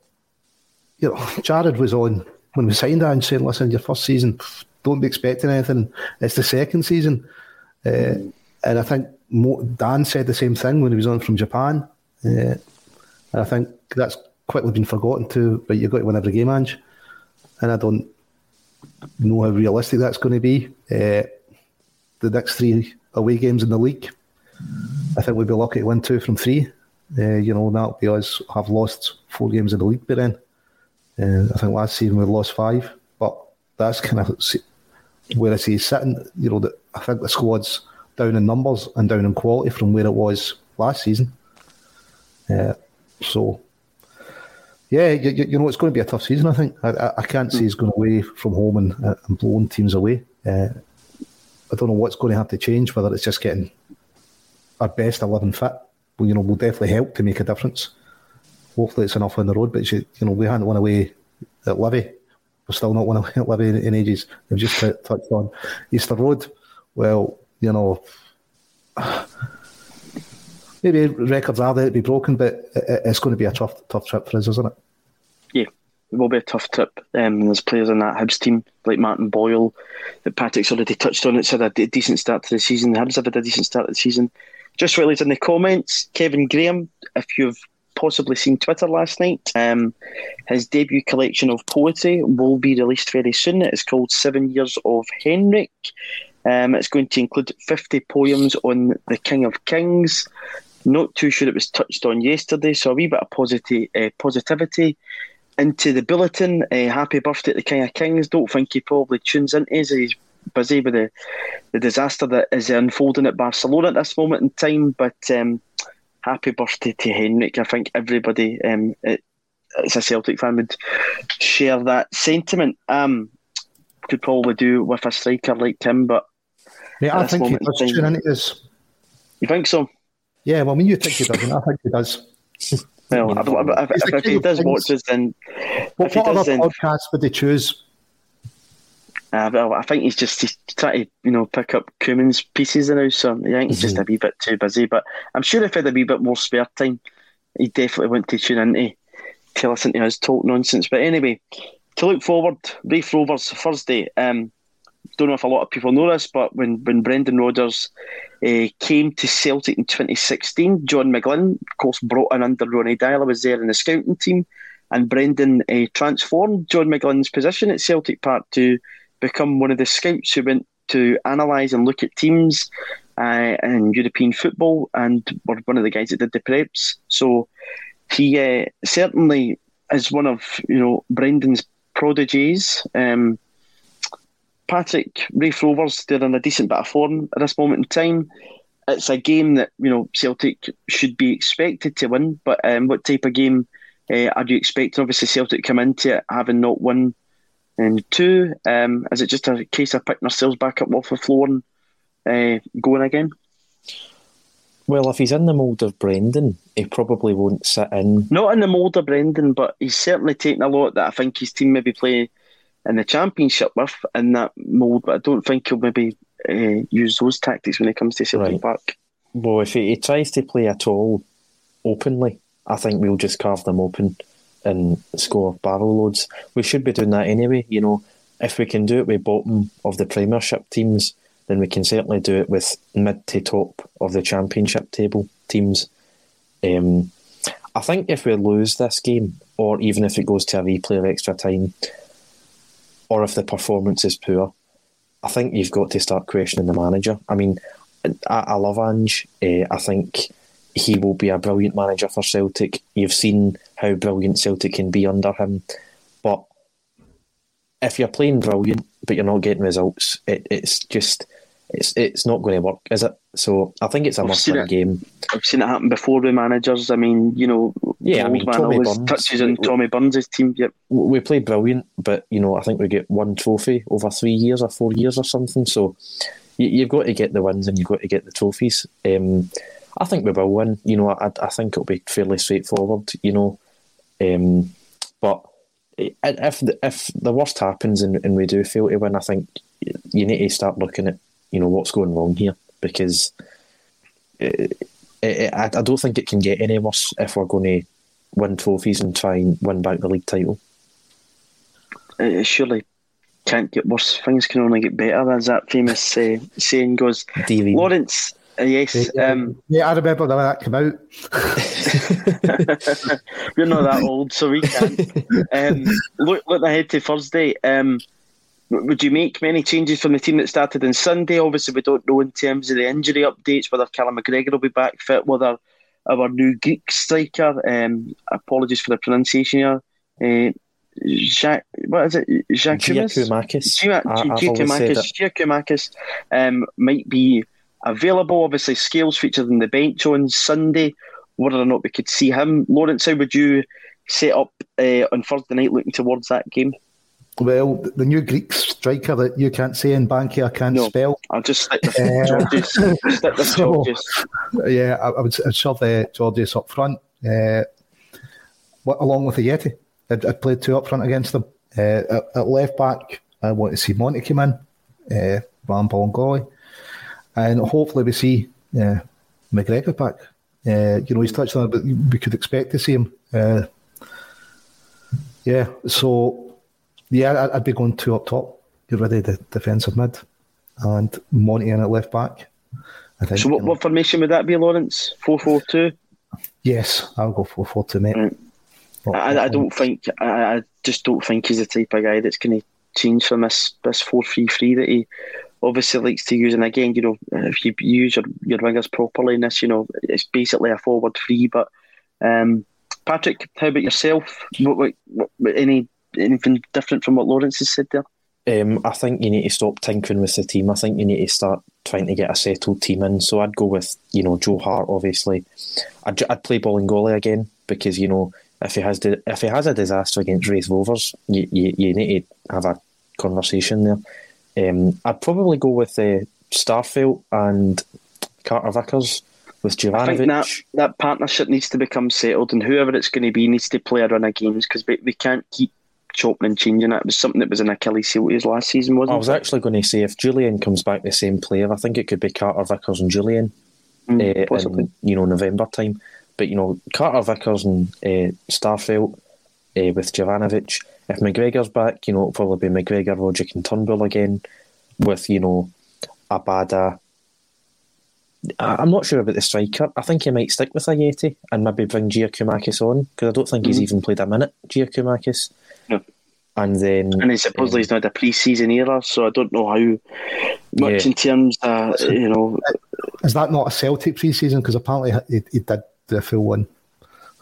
you know, Jared was on when we signed and saying, "Listen, your first season, don't be expecting anything. It's the second season," uh, and I think Dan said the same thing when he was on from Japan, uh, and I think that's quickly been forgotten too. But you've got to win every game, Ange, and I don't know how realistic that's going to be. Uh, the next three away games in the league, I think we'd be lucky to win two from three. Uh, you know, that'll be us have lost four games in the league by then. Uh, I think last season we lost five, but that's kind of where I see sitting. You know, that I think the squad's down in numbers and down in quality from where it was last season. Uh, so yeah, you, you, know, it's going to be a tough season, I think. I, I can't see us going away from home and, uh, and blowing teams away. Uh, I don't know what's going to have to change, whether it's just getting our best 11 fit. Well, you know, will definitely help to make a difference. Hopefully it's enough on the road, but, you, you know, we hadn't won away at Livy. We're still not won away at Livy in, in ages. We've just touched on Easter Road. Well, you know, maybe records are there to be broken, but it's going to be a tough, tough trip for us, isn't it? Yeah, it will be a tough trip. Um, there's players in that Hibs team like Martin Boyle that Patrick's already touched on. It's had a decent start to the season. The Hibs have had a decent start to the season. Just realised in the comments, Kevin Graham, if you've possibly seen Twitter last night, um, his debut collection of poetry will be released very soon. It is called Seven Years of Henrik. Um, it's going to include 50 poems on the King of Kings, not too sure it was touched on yesterday, so a wee bit of positive, uh, positivity into the bulletin. Uh, happy birthday to the King of Kings. Don't think he probably tunes into us. He's busy with the, the disaster that is unfolding at Barcelona at this moment in time. But um, happy birthday to Henrik. I think everybody, um, it, as a Celtic fan, would share that sentiment. Um, could probably do with a striker like him, but yeah, I think he does tune into this. You think so? Yeah, well, I mean, you think he doesn't. I think he does. (laughs) Well, if, if, if he does watch us, then what, what other then, podcast would they choose? Uh, well, I think he's just he's trying to you know pick up Koeman's pieces now, so I think he's mm-hmm. just a wee bit too busy. But I'm sure if he had a wee bit more spare time, he definitely went to tune in to listen to his talk nonsense. But anyway, to look forward, Raith Rovers Thursday. Um, don't know if a lot of people know this, but when, when Brendan Rodgers uh, came to Celtic in 2016, John McGlynn, of course, brought in under Ronny Deila, was there in the scouting team, and Brendan uh, transformed John McGlynn's position at Celtic Park to become one of the scouts who went to analyse and look at teams uh, in European football, and were one of the guys that did the preps. So he certainly is one of you know Brendan's prodigies. Um, Patrick Raith Rovers they're in a decent bit of form at this moment in time. It's a game that you know Celtic should be expected to win, but um, what type of game uh, are you expecting? Obviously, Celtic come into it having not won and two. Um, is it just a case of picking ourselves back up off the floor and uh, going again? Well, if he's in the mould of Brendan, he probably won't sit in. Not in the mould of Brendan, but he's certainly taken a lot that I think his team maybe play in the championship with in that mould. But I don't think he'll maybe uh, use those tactics when it comes to Celtic right. Park. Well, if he, he, tries to play at all openly, I think we'll just carve them open and score barrel loads. We should be doing that anyway. You know, if we can do it with bottom of the Premiership teams then we can certainly do it with mid to top of the championship table teams. Um, I think if we lose this game, or even if it goes to a replay of extra time, or if the performance is poor, I think you've got to start questioning the manager. I mean, I, I love Ange. Uh, I think he will be a brilliant manager for Celtic. You've seen how brilliant Celtic can be under him, but if you're playing brilliant but you're not getting results, it, it's just it's it's not going to work, is it? So I think it's a must-win game. I've seen it happen before with managers. I mean, you know, yeah, I mean, Tommy Burns touches on Tommy Burns' team. Yep, we played brilliant, but you know, I think we get one trophy over three years or four years or something. So you, have got to get the wins and you've got to get the trophies. Um, I think we will win. You know, I, I think it'll be fairly straightforward. You know, um, but if the, if the worst happens and, and we do fail to win, I think you need to start looking at you know what's going wrong here because it, it, I, I don't think it can get any worse if we're going to win trophies and try and win back the league title. It surely can't get worse. Things can only get better, as that famous uh, saying goes. DV. Lawrence, uh, yes. Yeah, um, yeah, I remember when that came out. (laughs) We're not that old, so we can't. (laughs) Um, look, look ahead to Thursday. Um, would you make many changes from the team that started on Sunday? Obviously, we don't know in terms of the injury updates whether Callum McGregor will be back fit, whether our new Greek striker, um, apologies for the pronunciation here, uh, Jacques, what is it? Giakoumakis. Giakoumakis um, might be available. Obviously, Scales featured in the bench on Sunday. Whether or not we could see him, Lawrence, how would you set up uh, on Thursday night looking towards that game? Well, the new Greek striker that you can't say in Banky, I can't no, spell. I'll just stick with uh, (laughs) stick with (laughs) so, Yeah, I, I would shove uh, Georges up front, uh, along with the Yeti. I'd, I'd played two up front against them. Uh, at, at, left back, I want to see Monty come in, uh, Van Bolingoli, and hopefully we see uh, McGregor back. Uh, you know, he's touched on it, but we could expect to see him. Uh, yeah, so yeah, I'd be going two up top. Get ready the defensive mid, and Monty in at left back. I think. So, what, what formation would that be, Lawrence? Four four two. Yes, I'll go four four two, mate. Right. I, I, don't think I, I just don't think he's the type of guy that's going to change from this this four three three that he obviously likes to use. And again, you know, if you use your, your wingers properly in this, you know, it's basically a forward three. But um, Patrick, how about yourself? What, what, what, any anything different from what Lawrence has said there? Um, I think you need to stop tinkering with the team. I think you need to start trying to get a settled team in. So I'd go with you know Joe Hart. Obviously, I'd, I'd play Bolingoli again because you know if he has di- if he has a disaster against Raith Rovers, you, you, you need to have a conversation there. Um, I'd probably go with uh, Starfelt and Carter Vickers with I think that, that partnership needs to become settled, and whoever it's going to be needs to play a run of games because we, we can't keep chopping and changing it. It was something that was in Achilles heel his last season, wasn't it? I was it? actually going to say if Jullien comes back the same player, I think it could be Carter Vickers and Jullien Mm, uh, in you know November time. But you know Carter Vickers and uh, Starfelt uh, with Juranovic. If McGregor's back, you know it'll probably be McGregor, Rogic, and Turnbull again. With you know Abada. I- I'm not sure about the striker. I think he might stick with Ajeti and maybe bring Giakoumakis on because I don't think he's Mhm. even played a minute. Giakoumakis. No. And then And he supposedly he's not a pre-season era, so I don't know how much Yeah. in terms, uh, you know. Is that not a Celtic pre-season? Because apparently he, he did the full one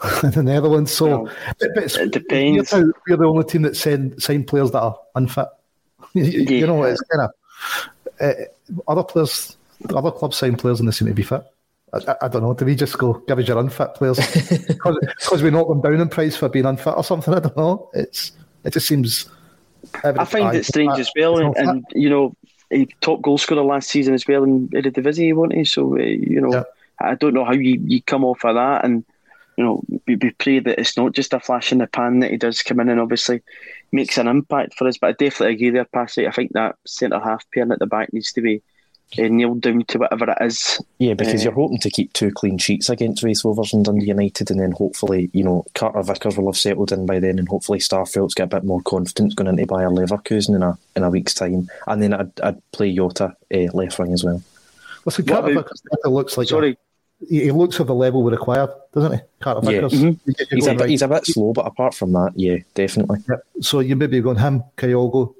(laughs) in the Netherlands. So but, but it depends. We're, we're the only team that send signed players that are unfit. (laughs) you, you know, it's kind of uh, other players, other clubs sign players and they seem to be fit. I, I, I don't know. Do we just go give us your unfit players (laughs) because we knock them down in price for being unfit or something? I don't know. It's it just seems. I find it strange as well, and, and you know, he top goal scorer last season as well in Eredivisie, wasn't he? So uh, you know, I don't know how you, you come off of that, and you know, we, we pray that it's not just a flash in the pan that he does come in and obviously makes an impact for us. But I definitely agree there, Passy. I think that centre half pairing at the back needs to be uh, nailed down to whatever it is. Yeah, because Uh, you're hoping to keep two clean sheets against Raith Rovers and Dundee United, and then hopefully, you know, Carter Vickers will have settled in by then, and hopefully Starfelt's get a bit more confidence going into Bayer Leverkusen in a in a week's time, and then I'd, I'd play Jota uh, left wing as well. Listen, What Carter about- Vickers definitely looks like Sorry. a- he, he looks of the level we require, doesn't he? Carter Yeah, Vickers. mhm. He's a bit, right. he's a bit slow, but apart from that, yeah, definitely. Yep. So you maybe going him, Kyogo,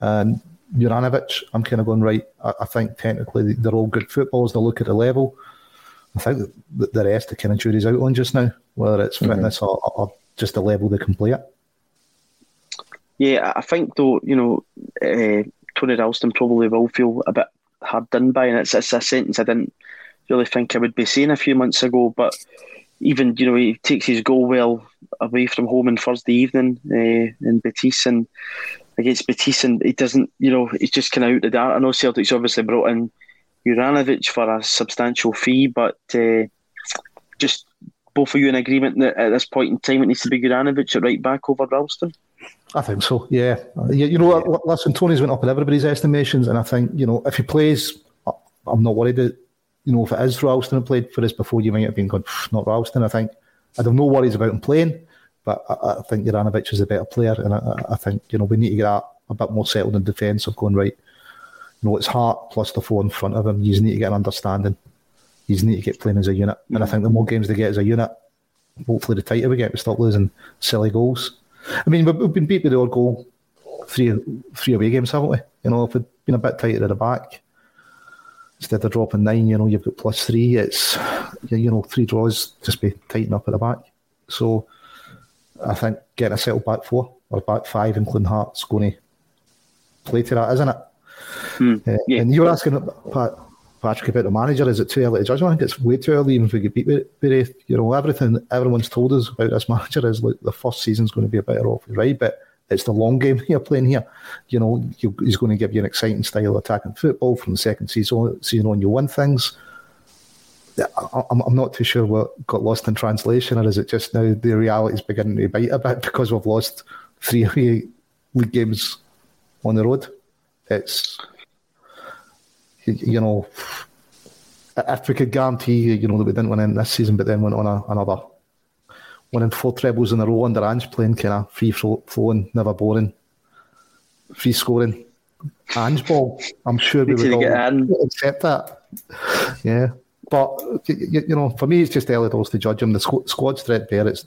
and Juranovic. I'm kind of going right. I, I think technically they're all good footballers. They look at the level. I think the, the rest the kind of jury's out on just now, whether it's Mhm. fitness or, or just the level they can play at. Yeah, I think though, you know, uh, Tony Ralston probably will feel a bit hard done by, and it's, it's a sentence I didn't really think I would be saying a few months ago. But even you know, he takes his goal well away from home on Thursday evening uh, in Betis and against Betis, and he doesn't, you know, he's just kind of out of the dark. I know Celtic's obviously brought in Juranovic for a substantial fee, but uh, just both of you in agreement that at this point in time it needs to be Juranovic at right back over Ralston. I think so. Yeah, you, you know, what? listen, Tony's went up in everybody's estimations, and I think you know if he plays, I'm not worried that you know if it is Ralston who played for us before, you might have been going not Ralston. I think I'd have no worries about him playing, but I, I think Juranovic is a better player, and I- I, think you know we need to get that a bit more settled in defence of going right. You know, it's Hart plus the four in front of him. You need to get an understanding. You need to get playing as a unit, and I mm. think the more games they get as a unit, hopefully the tighter we get, we stop losing silly goals. I mean, we've, we've been beat with the odd goal three three away games, haven't we? You know, if we'd been a bit tighter at the back, instead of dropping nine, you know, you've got plus three. It's you you know, three draws just be tighten up at the back. So I think getting a settled back four or back five, including Hart's, going to play to that, isn't it? Uh, And you're asking Pat, Patrick about the manager. Is it too early to judge? I think it's way too early, even if we get beat with You know, everything everyone's told us about this manager is like the first season's going to be a better off, right? But it's the long game (laughs) you're playing here. You know, he's going to give you an exciting style of attacking football from the second season, season on. You win things. I'm, I'm not too sure what got lost in translation, or is it just now the reality is beginning to bite a bit (laughs) because we've lost three (laughs) league games on the road? It's you, know, if we could guarantee, you know, that we didn't win in this season, but then went on a, another winning four trebles in a row under Ange, playing kind of free flowing, never boring, free scoring. Ange ball, I'm sure we would all accept that. (laughs) Yeah, but you, you know, for me, it's just early doors to judge him. The squ- squad's threadbare. It's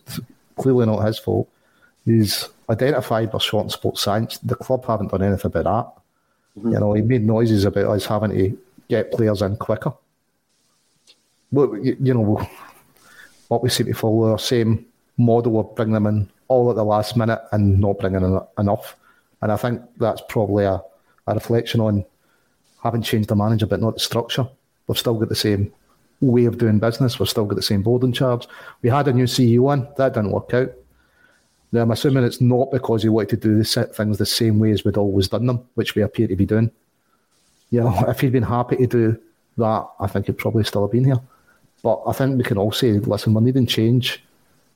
clearly not his fault. He's identified by short sports science. The club haven't done anything about that. Mm-hmm. You know, he made noises about us having to get players in quicker. Well, you, you know, what we seem to follow our same model of bring them in all at the last minute and not bringing in enough. And I think that's probably a, a reflection on having changed the manager, but not the structure. We've still got the same way of doing business. We've still got the same board in charge. We had a new CEO in, that didn't work out. Now, I'm assuming it's not because he wanted to do the things the same way as we'd always done them, which we appear to be doing. You know, if he'd been happy to do that, I think he'd probably still have been here. But I think we can all say, listen, we're needing change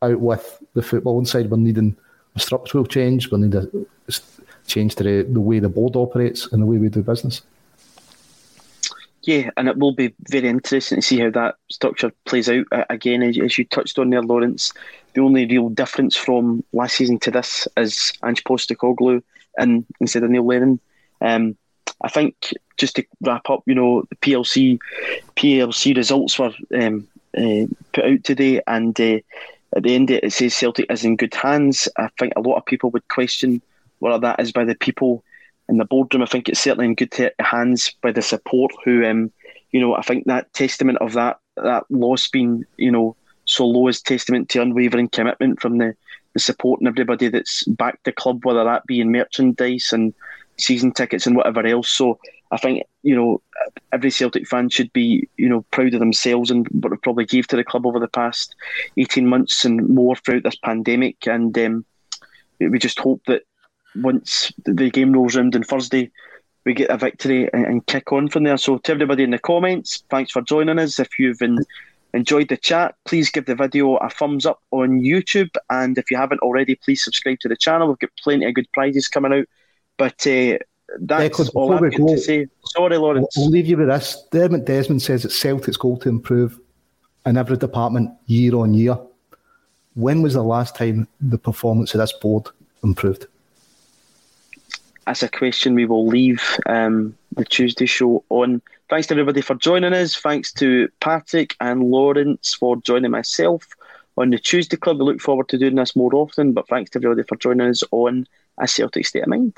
out with the football inside. We're needing a structural change. We need a change to the, the way the board operates and the way we do business. Yeah, and it will be very interesting to see how that structure plays out. Uh, again, as, you touched on there, Lawrence, the only real difference from last season to this is Ange Postecoglou and instead of Neil Lennon. Um, I think just to wrap up, you know, the PLC PLC results were um, uh, put out today, and uh, at the end it says Celtic is in good hands. I think a lot of people would question whether that is by the people in the boardroom. I think it's certainly in good hands by the support. Who, um, you know, I think that testament of that that loss being, you know, so low is testament to unwavering commitment from the, the support and everybody that's backed the club, whether that be in merchandise and season tickets and whatever else. So I think you know every Celtic fan should be you know proud of themselves and what they've probably gave to the club over the past eighteen months and more throughout this pandemic. And um, we just hope that once the game rolls around on Thursday, we get a victory and, and, kick on from there. So to everybody in the comments, thanks for joining us. If you've enjoyed the chat, please give the video a thumbs up on YouTube. And if you haven't already, please subscribe to the channel. We've got plenty of good prizes coming out. But uh, that's yeah, all going to say. Sorry, Lawrence. We'll leave you with this. Dermot Desmond says that Celtic's goal to improve in every department year on year. When was the last time the performance of this board improved? That's a question we will leave um, the Tuesday show on. Thanks to everybody for joining us. Thanks to Patrick and Lawrence for joining myself on the Tuesday Club. We look forward to doing this more often, but thanks to everybody for joining us on A Celtic State of Mind.